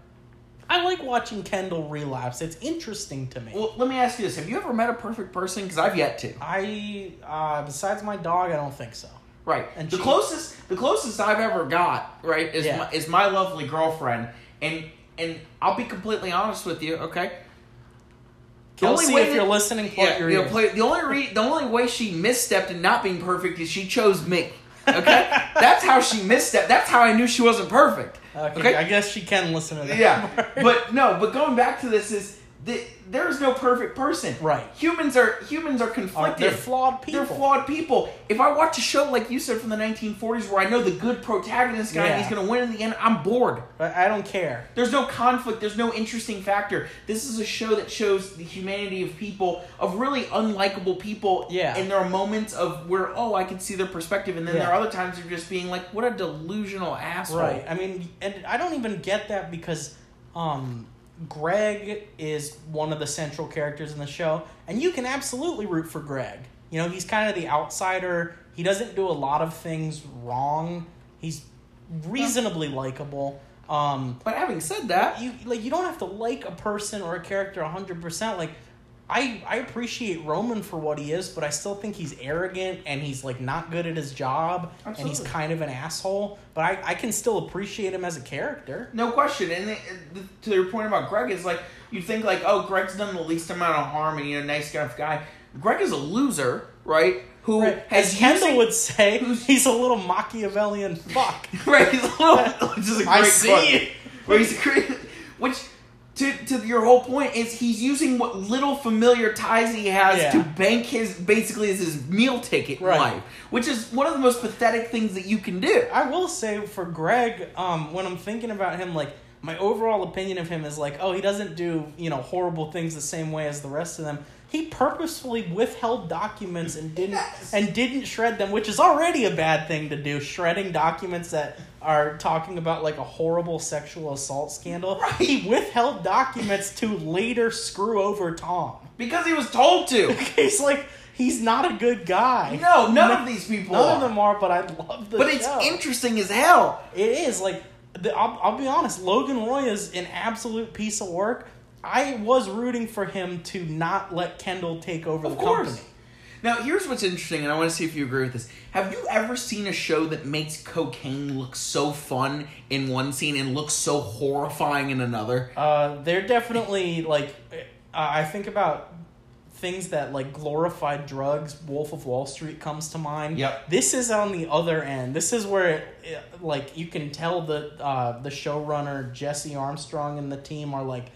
I like watching Kendall relapse. It's interesting to me. Well, let me ask you this: Have you ever met a perfect person? Because I've yet to. I uh, besides my dog, I don't think so. Right. And the she- closest the closest I've ever got, right, is Yeah. my, is my lovely girlfriend. And and I'll be completely honest with you, okay? The only Kelsey, way if that- you're listening, plug Yeah, your ears. play, the only re, the only way she misstepped in not being perfect is she chose me. Okay? That's how she missed that. That's how I knew she wasn't perfect. Okay, Okay? I guess she can listen to that. Yeah, but no, but going back to this is that there is no perfect person. Right. Humans are humans are conflicted. they're flawed people. They're flawed people. If I watch a show like you said from the 1940s, where I know the good protagonist guy and he's going to win in the end, I'm bored. I don't care. There's no conflict. There's no interesting factor. This is a show that shows the humanity of people, of really unlikable people. Yeah. And there are moments of where, oh, I can see their perspective, and then there are other times of just being like, what a delusional asshole. Right. I mean, and I don't even get that because um, Greg is one of the central characters in the show, and you can absolutely root for Greg. You know, he's kind of the outsider. He doesn't do a lot of things wrong. He's reasonably likable. Um, But having said that, you like you don't have to like a person or a character hundred percent. Like I I appreciate Roman for what he is, but I still think he's arrogant and he's like not good at his job and he's kind of an asshole. But I, I can still appreciate him as a character. No question. And to your point about Greg, is like you think like, oh, Greg's done the least amount of harm, and you know, nice enough guy. Greg is a loser, right? Who Right. has As Kendall using- would say, he's a little Machiavellian fuck. right? He's a little, which is a great I see quote. Where he's a great, which. To, to your whole point is he's using what little familiar ties he has Yeah. to bank his basically as his meal ticket in Right. life, which is one of the most pathetic things that you can do. I will say for Greg, um, when I'm thinking about him, like my overall opinion of him is like, oh, he doesn't do you know horrible things the same way as the rest of them. He purposefully withheld documents and didn't Yes. and didn't shred them, which is already a bad thing to do. Shredding documents that are talking about like a horrible sexual assault scandal. Right. He withheld documents to later screw over Tom. Because he was told to. He's like, he's not a good guy. No, none of these people None are. of them are, but I love the But it's show. interesting as hell. It is like I'll, I'll be honest. Logan Roy is an absolute piece of work. I was rooting for him to not let Kendall take over Of the course. company. Now, here's what's interesting, and I want to see if you agree with this. Have you ever seen a show that makes cocaine look so fun in one scene and looks so horrifying in another? Uh, they're definitely like uh, I think about things that like glorified drugs. Wolf of Wall Street comes to mind. Yep. This is on the other end. This is where it, it- like you can tell the uh, the showrunner Jesse Armstrong and the team are like,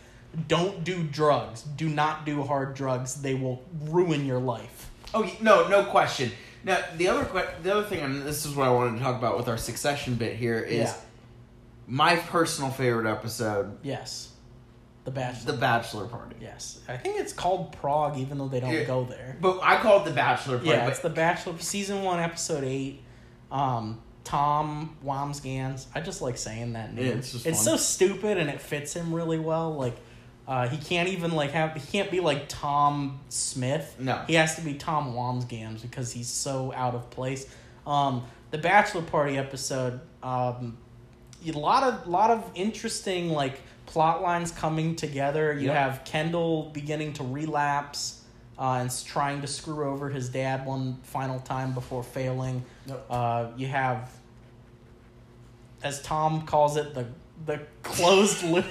don't do drugs. Do not do hard drugs. They will ruin your life. Oh no, no question. Now, the other que- the other thing, and this is what I wanted to talk about with our Succession bit here, is Yeah. my personal favorite episode, Yes. The Bachelor. the Bachelor Party. yes. I think it's called Prague, even though they don't Yeah. go there. But I call it the Bachelor Party. Yeah, it's the Bachelor season one, episode eight. Um, Tom Wambsgans. I just like saying that name. Yeah, it's just it's so stupid and it fits him really well. Like, uh, he can't even like have he can't be like Tom Smith. No. he has to be Tom Wambsgans because he's so out of place. Um, the Bachelor Party episode. Um, a lot of lot of interesting like plot lines coming together. You Yep. have Kendall beginning to relapse uh, and trying to screw over his dad one final time before failing. Yep. Uh, you have, as Tom calls it, the the closed loop.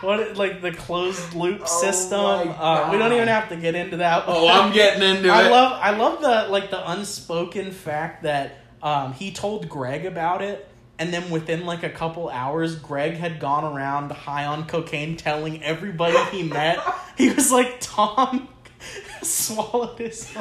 What like the closed loop Oh system? Uh, we don't even have to get into that. oh, I'm getting into I it. love I love the like the unspoken fact that um, he told Greg about it, and then within like a couple hours, Greg had gone around high on cocaine, telling everybody he met. He was like, "Tom swallowed his."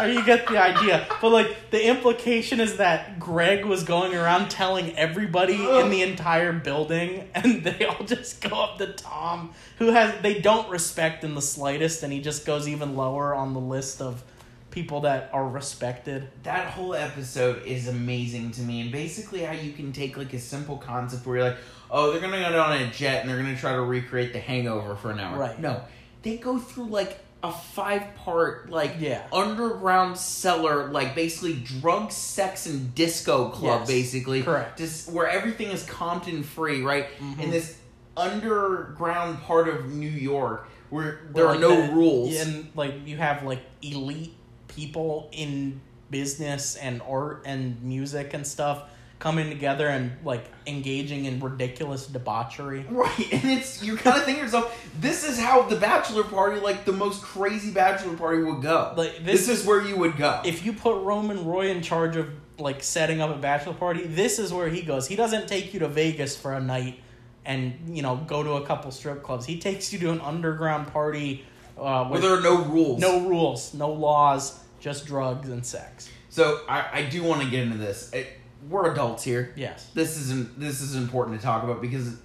You get the idea, but like the implication is that Greg was going around telling everybody in the entire building, and they all just go up to Tom, who has they don't respect in the slightest, and he just goes even lower on the list of people that are respected. that whole episode is amazing to me and basically how you can take like a simple concept where you're like oh they're gonna go on a jet and they're gonna try to recreate the hangover for an hour Right. no they go through like a five part like Yeah. underground cellar like basically drug sex and disco club Yes. basically Correct. just where everything is compton free right Mhm. in this underground part of new york where there are like, no the- rules and like you have like elite people in business and art and music and stuff coming together and like engaging in ridiculous debauchery. Right, and it's you kind of think to yourself, this is how the bachelor party, like the most crazy bachelor party, would go. Like, this, this is where you would go. If you put Roman Roy in charge of like setting up a bachelor party, this is where he goes. He doesn't take you to Vegas for a night and you know go to a couple strip clubs. He takes you to an underground party uh, where there are no rules. no rules, no laws, just drugs and sex. So I, I do want to get into this. It, we're adults here. Yes. This isn't. This is important to talk about because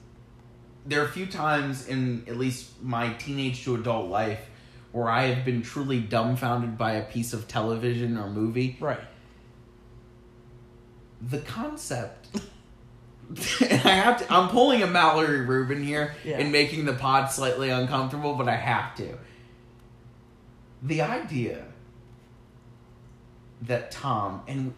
there are a few times in at least my teenage to adult life where I have been truly dumbfounded by a piece of television or movie. Right. the concept I have to I'm pulling a Mallory Rubin here Yeah. and making the pod slightly uncomfortable, but I have to. The idea that Tom and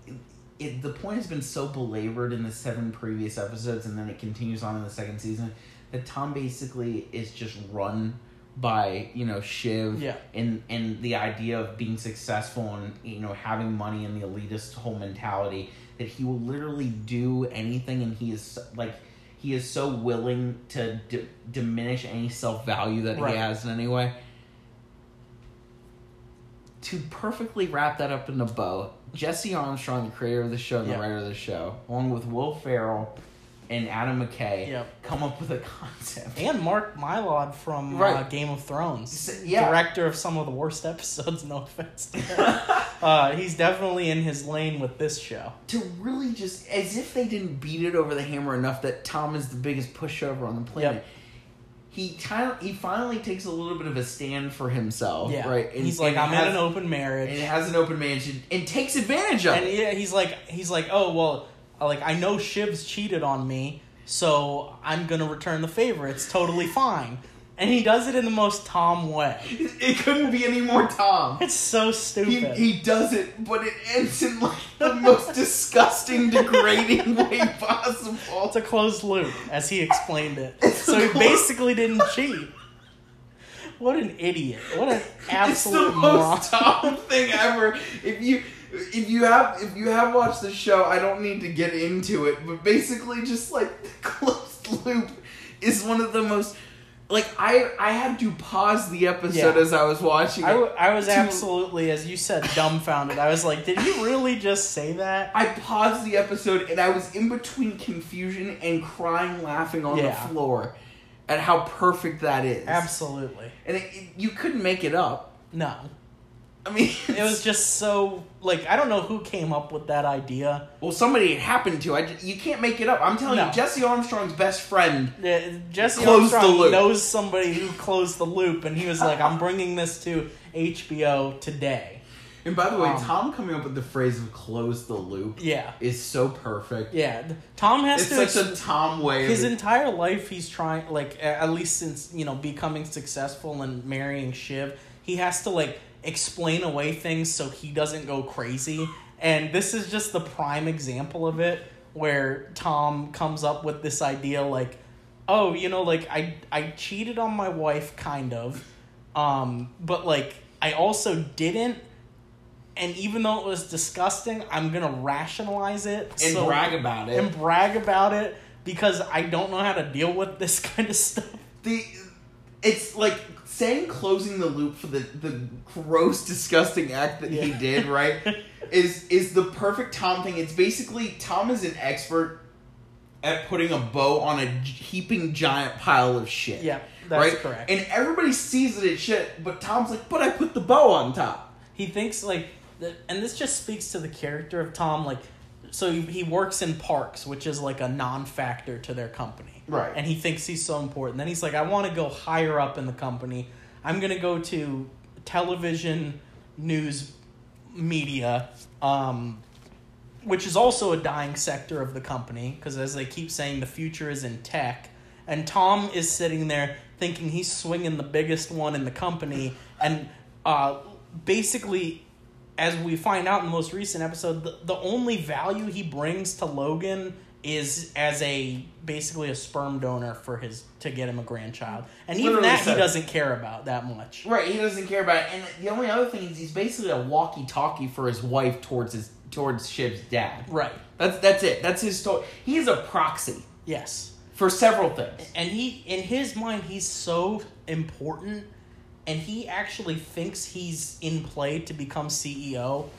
it, the point has been so belabored in the seven previous episodes and then it continues on in the second season that Tom basically is just run by, you know, Shiv Yeah. and and the idea of being successful and you know having money and the elitist whole mentality that he will literally do anything and he is like he is so willing to d- diminish any self-value that Right. he has in any way to perfectly wrap that up in a bow jesse armstrong the creator of the show and Yeah. the writer of the show along with will ferrell and adam mckay Yep. come up with a concept And Mark Mylod from uh, Game of Thrones, S- yeah. director of some of the worst episodes. No offense. Uh, he's definitely in his lane with this show. to really just as if they didn't beat it over the hammer enough that Tom is the biggest pushover on the planet. Yep. He kind of, he finally takes a little bit of a stand for himself, Yeah, right? And- he's like, I'm has, in an open marriage, and it has an open mansion and takes advantage of and it. yeah, he's like, he's like, oh well, uh, like I know Shiv's cheated on me, so I'm gonna return the favor. It's totally fine, and he does it in the most Tom way. It couldn't be any more Tom. It's so stupid. he does it, but it ends in like the most disgusting, degrading way possible. it's a closed loop, as he explained it. It's so he basically didn't cheat. What an idiot! What an it's the absolute moron! most Tom thing ever. If you if you have if you have watched the show, I don't need to get into it, but basically just like the closed loop is one of the most like I I had to pause the episode Yeah. as I was watching it. I, w- I was to- absolutely, as you said, dumbfounded. I was like, did he really just say that? I paused the episode and I was in between confusion and crying laughing on Yeah. the floor at how perfect that is. Absolutely. And it, it- you couldn't make it up. No. I mean, It was just so, like, I don't know who came up with that idea. Well, somebody it happened to. I you can't make it up. I'm telling No. you, Jesse Armstrong's best friend. Uh, Jesse Closed the Armstrong loop. knows somebody who closed the loop, and he was like, I'm bringing this to HBO today. And by the way, Um, Tom coming up with the phrase of "close the loop" Yeah. is so perfect. Yeah. Tom has It's to. It's such a Tom way. his entire life he's trying like at least since you know becoming successful and marrying shiv he has to like explain away things so he doesn't go crazy and this is just the prime example of it where tom comes up with this idea like oh you know like i i cheated on my wife kind of um but like i also didn't and even though it was disgusting i'm gonna rationalize it and so- brag about it. and brag about it because I don't know how to deal with this kind of stuff. the it's like saying closing the loop for the the gross, disgusting act that he did. Right is is the perfect Tom thing. It's basically Tom is an expert at putting a bow on a heaping giant pile of shit. Yeah, that's right? correct. And everybody sees it as shit, but Tom's like, but I put the bow on top. He thinks like, and this just speaks to the character of Tom. Like, so he works in parks, which is like a non-factor to their company, Right. And he thinks he's so important. Then he's like, I want to go higher up in the company. I'm gonna go to television news media, um, which is also a dying sector of the company because as they keep saying, the future is in tech. And Tom is sitting there thinking he's swinging the biggest one in the company, and uh, basically, as we find out in the most recent episode, the, the only value he brings to Logan is as a basically a sperm donor for his to get him a grandchild, and even Literally that he doesn't care about that much. Right, he doesn't care about it. And the only other thing is he's basically a walkie-talkie for his wife towards his towards Shiv's dad. Right. That's that's it. That's his story. He is a proxy Yes. for several things. And he, in his mind, he's so important, and he actually thinks he's in play to become CEO.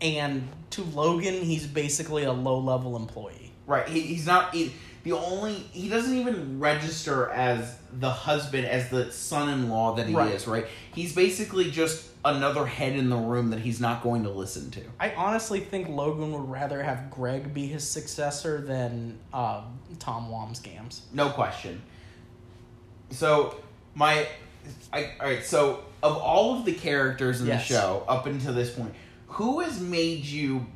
And to Logan, he's basically a low level employee. Right. He, he's not he, the only. He doesn't even register as the husband, as the son-in-law that he Right. is. Right. He's basically just another head in the room that he's not going to listen to. I honestly think Logan would rather have Greg be his successor than uh, Tom Wambsgans. No question. So my, I, all right. So of all of the characters in Yes. the show up until this point, who has made you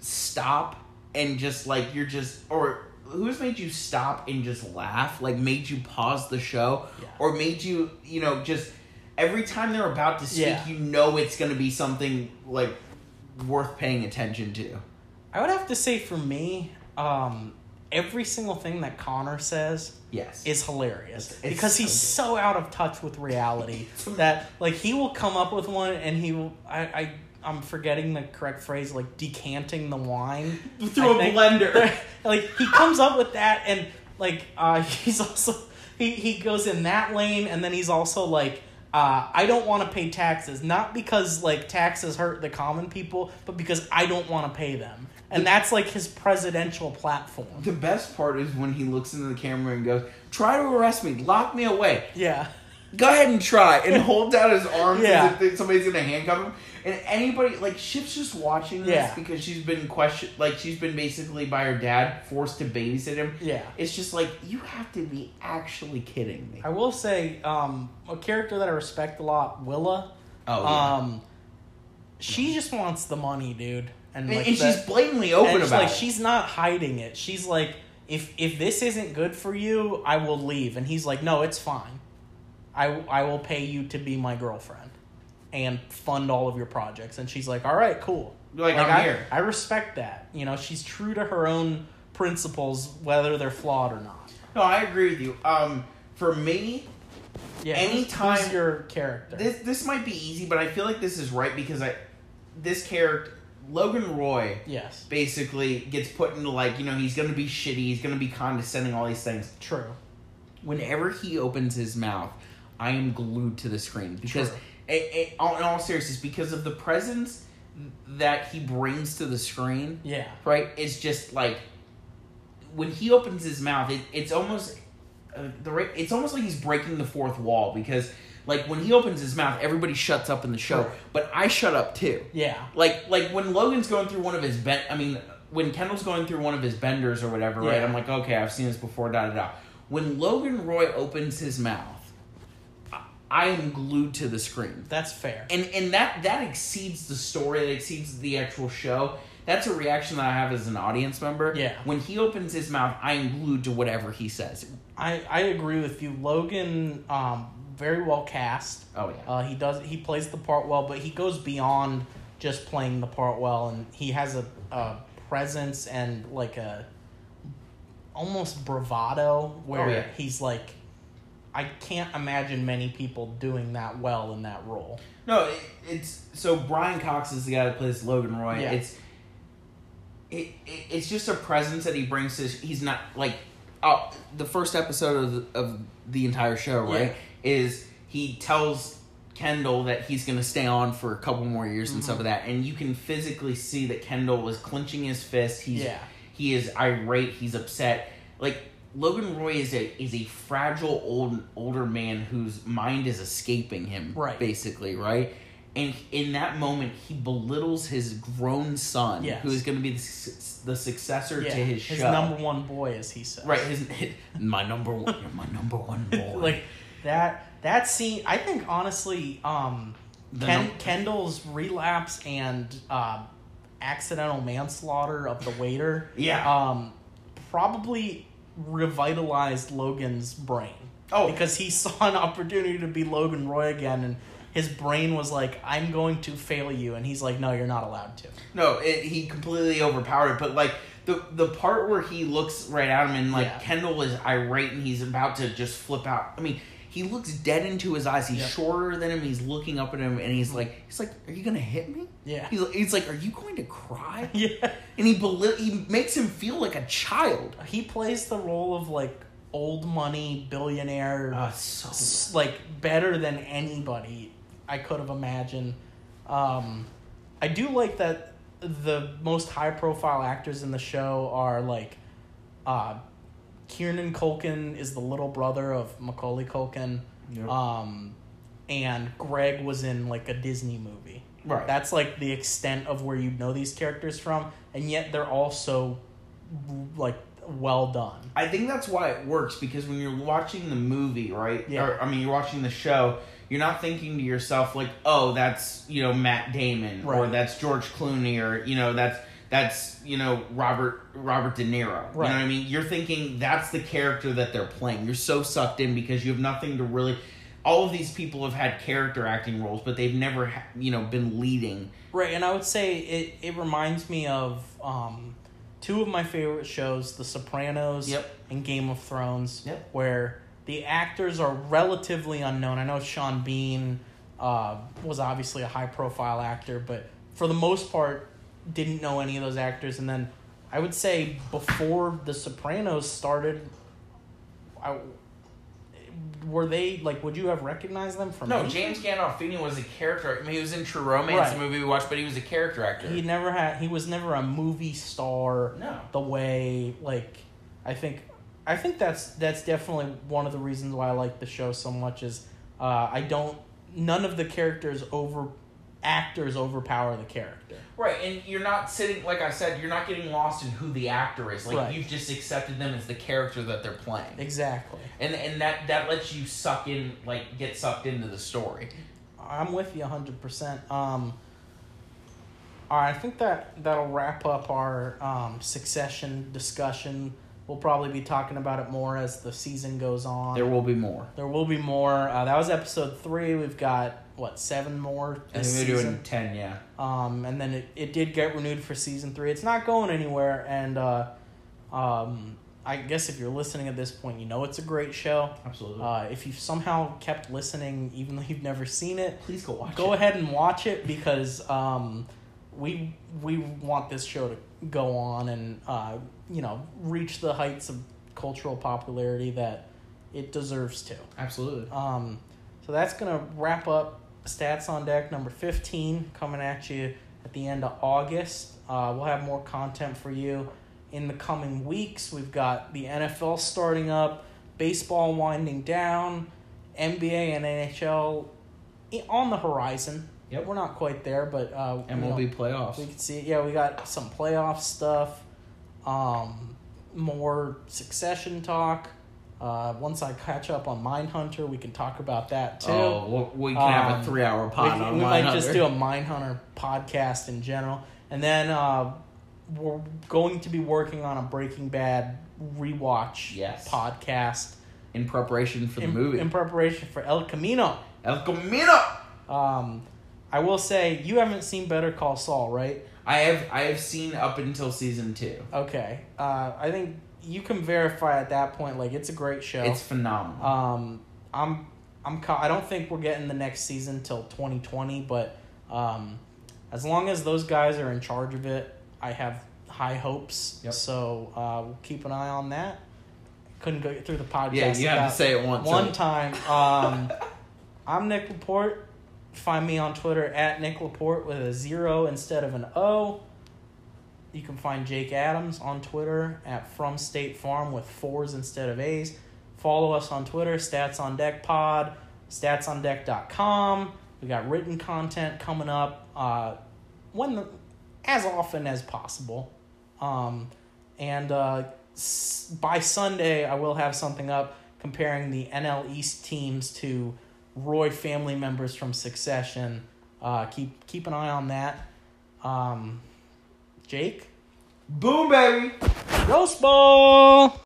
stop and just like you're just or who's made you stop and just laugh? Like made you pause the show, Yeah. or made you you know just every time they're about to speak, Yeah. you know it's going to be something like worth paying attention to. I would have to say for me, um, every single thing that Connor says Yes. is hilarious It's- it's because he's so so out of touch with reality that like he will come up with one and he will I, I I'm forgetting the correct phrase like decanting the wine Through I a blender. like he comes up with that and like uh he's also he he goes in that lane and then he's also like uh, I don't want to pay taxes, not because like taxes hurt the common people, but because I don't want to pay them, and that's like his presidential platform. The best part is when he looks into the camera and goes, "Try to arrest me, lock me away. Yeah, Go ahead and try." And holds out his arms Yeah. as if somebody's gonna handcuff him. And anybody like Shiv's just watching this Yeah. because she's been question like she's been basically by her dad forced to babysit him. Yeah. it's just like you have to be actually kidding me. I will say um, a character that I respect a lot, Willa. Oh, yeah. Um, she just wants the money, dude, and and, like and she's blatantly open about like it. she's not hiding it. She's like, if if this isn't good for you, I will leave. And he's like, no, it's fine. I I will pay you to be my girlfriend and fund all of your projects. And she's like, all right, cool. Like, I'm I, here. I respect that. You know, she's true to her own principles, whether they're flawed or not. no, I agree with you. Um, for me, Yeah. Anytime- who's your character? This this might be easy, but I feel like this is right because I this character Logan Roy yes. basically gets put into like you know he's gonna be shitty, he's gonna be condescending, all these things. True. Whenever he opens his mouth, I am glued to the screen because True. It, it, all- in all seriousness, because of the presence that he brings to the screen. Yeah. right? It's just like when he opens his mouth, it, it's almost uh, the it's almost like he's breaking the fourth wall because like when he opens his mouth, everybody shuts up in the show, Right. but I shut up too. Yeah. Like like when Logan's going through one of his ben, I mean when Kendall's going through one of his benders or whatever, right? I'm like, okay, I've seen this before. Da da da. When Logan Roy opens his mouth, I, am glued to the screen That's fair. and and that that exceeds the story that exceeds the actual show that's a reaction that i have as an audience member Yeah. when he opens his mouth i am glued to whatever he says I, I agree with you. Logan, um, very well cast. oh yeah Uh, he does he plays the part well, but he goes beyond just playing the part well, and he has a, a presence and like a almost bravado where Oh, yeah. he's like, I can't imagine many people doing that well in that role. no it, it's so brian cox is the guy that plays logan roy Yeah. it's it, it it's just a presence that he brings to he's not like oh the first episode of the, of the entire show right is he tells Kendall that he's going to stay on for a couple more years and Mm-hmm. stuff like that, and you can physically see that Kendall is clenching his fist. He's Yeah. he is irate. He's upset. Like Logan Roy is a is a fragile old older man whose mind is escaping him. Right. Basically, right. And in that moment, he belittles his grown son, Yes. who is going to be the, the successor Yeah, to his, show. his number one boy, as he says. right, his, my number one, my number one boy. like that that scene i think honestly um Ken, num- Kendall's relapse and uh, accidental manslaughter of the waiter. Yeah. Um, probably revitalized Logan's brain. Oh. because he saw an opportunity to be Logan Roy again, and his brain was like, "I'm going to fail you," and he's like, "No, you're not allowed to." No, it, he completely overpowered it. But like the the part where he looks right at him and like Yeah. Kendall is irate and he's about to just flip out. I mean, he looks dead into his eyes. He's shorter than him. He's looking up at him and he's like, he's like, "Are you gonna hit me?" Yeah. He's he's like, "Are you going to cry?" Yeah. And he beli- he makes him feel like a child. He plays the role of like old money billionaire, Uh, so like better than anybody I could have imagined. Um, I do like that the most high profile actors in the show are like uh, Kieran Culkin is the little brother of Macaulay Culkin. Yep. Um, and Greg was in like a Disney movie. Right. That's like the extent of where you know these characters from, and yet they're all so like well done. I think that's why it works because when you're watching the movie, right? Yeah. Or, I mean, you're watching the show. You're not thinking to yourself like, "Oh, that's you know Matt Damon, or that's George Clooney, or you know that's that's you know Robert Robert De Niro." Right. You know what I mean? You're thinking that's the character that they're playing. You're so sucked in because you have nothing to really. All of these people have had character acting roles, but they've never, ha- you know, been leading. Right, and I would say it, it reminds me of um, two of my favorite shows, The Sopranos Yep. and Game of Thrones, Yep. where the actors are relatively unknown. I know Sean Bean uh, was obviously a high profile actor, but for the most part, didn't know any of those actors. And then I would say before The Sopranos started, I, were they like? Would you have recognized them from? No, anything? James Gandolfini was a character. I mean, he was in True Romance, Right. the movie we watched, but he was a character actor. He never had. He was never a movie star. No. The way like, I think, I think that's that's definitely one of the reasons why I like the show so much is uh, I don't. None of the characters over actors overpower the character. Right, and you're not sitting like I said, you're not getting lost in who the actor is. Like Right. you've just accepted them as the character that they're playing. Exactly. And and that that lets you suck in like get sucked into the story. I'm with you hundred percent. Um. All right, I think that that'll wrap up our um, succession discussion. We'll probably be talking about it more as the season goes on. There will be more. There will be more. Uh, that was episode three. We've got what seven more I think we're season. doing ten, yeah. Um, and then it, it did get renewed for season three. It's not going anywhere, and uh, um, I guess if you're listening at this point, you know it's a great show. Absolutely. Uh, if you've somehow kept listening, even though you've never seen it, Please go watch go it. ahead and watch it because um, we we want this show to go on and uh, you know reach the heights of cultural popularity that it deserves to. Absolutely. Um, so that's gonna wrap up stats on deck number fifteen coming at you at the end of August. Uh, we'll have more content for you in the coming weeks. We've got the NFL starting up, baseball winding down, NBA and NHL on the horizon. Yep. We're not quite there, but uh, you know, MLB playoffs. we can see, yeah, we got some playoff stuff, um, more succession talk. Uh, once I catch up on Mindhunter, we can talk about that too. Oh, we can have Um, a three-hour we, pod can- on we Mindhunter. might just do a Mindhunter podcast in general, and then uh, we're going to be working on a Breaking Bad rewatch Yes. podcast in preparation for the in, movie. in preparation for El Camino. El Camino. Um, I will say you haven't seen Better Call Saul, right? I have I have seen up until season two. Okay. Uh, I think you can verify at that point. Like it's a great show. It's phenomenal. um, I'm I'm I don't think we're getting the next season till 2020, but um, as long as those guys are in charge of it, I have high hopes. Yep. So uh, we'll keep an eye on that. Couldn't go through the podcast. yeah, you have to say it once. one time. Um, I'm Nick Laporte. Find me on Twitter at Nick Laporte with a zero instead of an O. You can find Jake Adams on Twitter at From State Farm with fours instead of A's. Follow us on Twitter, Stats on Deck Pod, statsondeck.com. We got written content coming up uh, when the, as often as possible. Um, and uh, by Sunday, I will have something up comparing the NL East teams to Roy family members from Succession. uh, keep keep an eye on that. Um, Jake, Boom, baby. roast ball.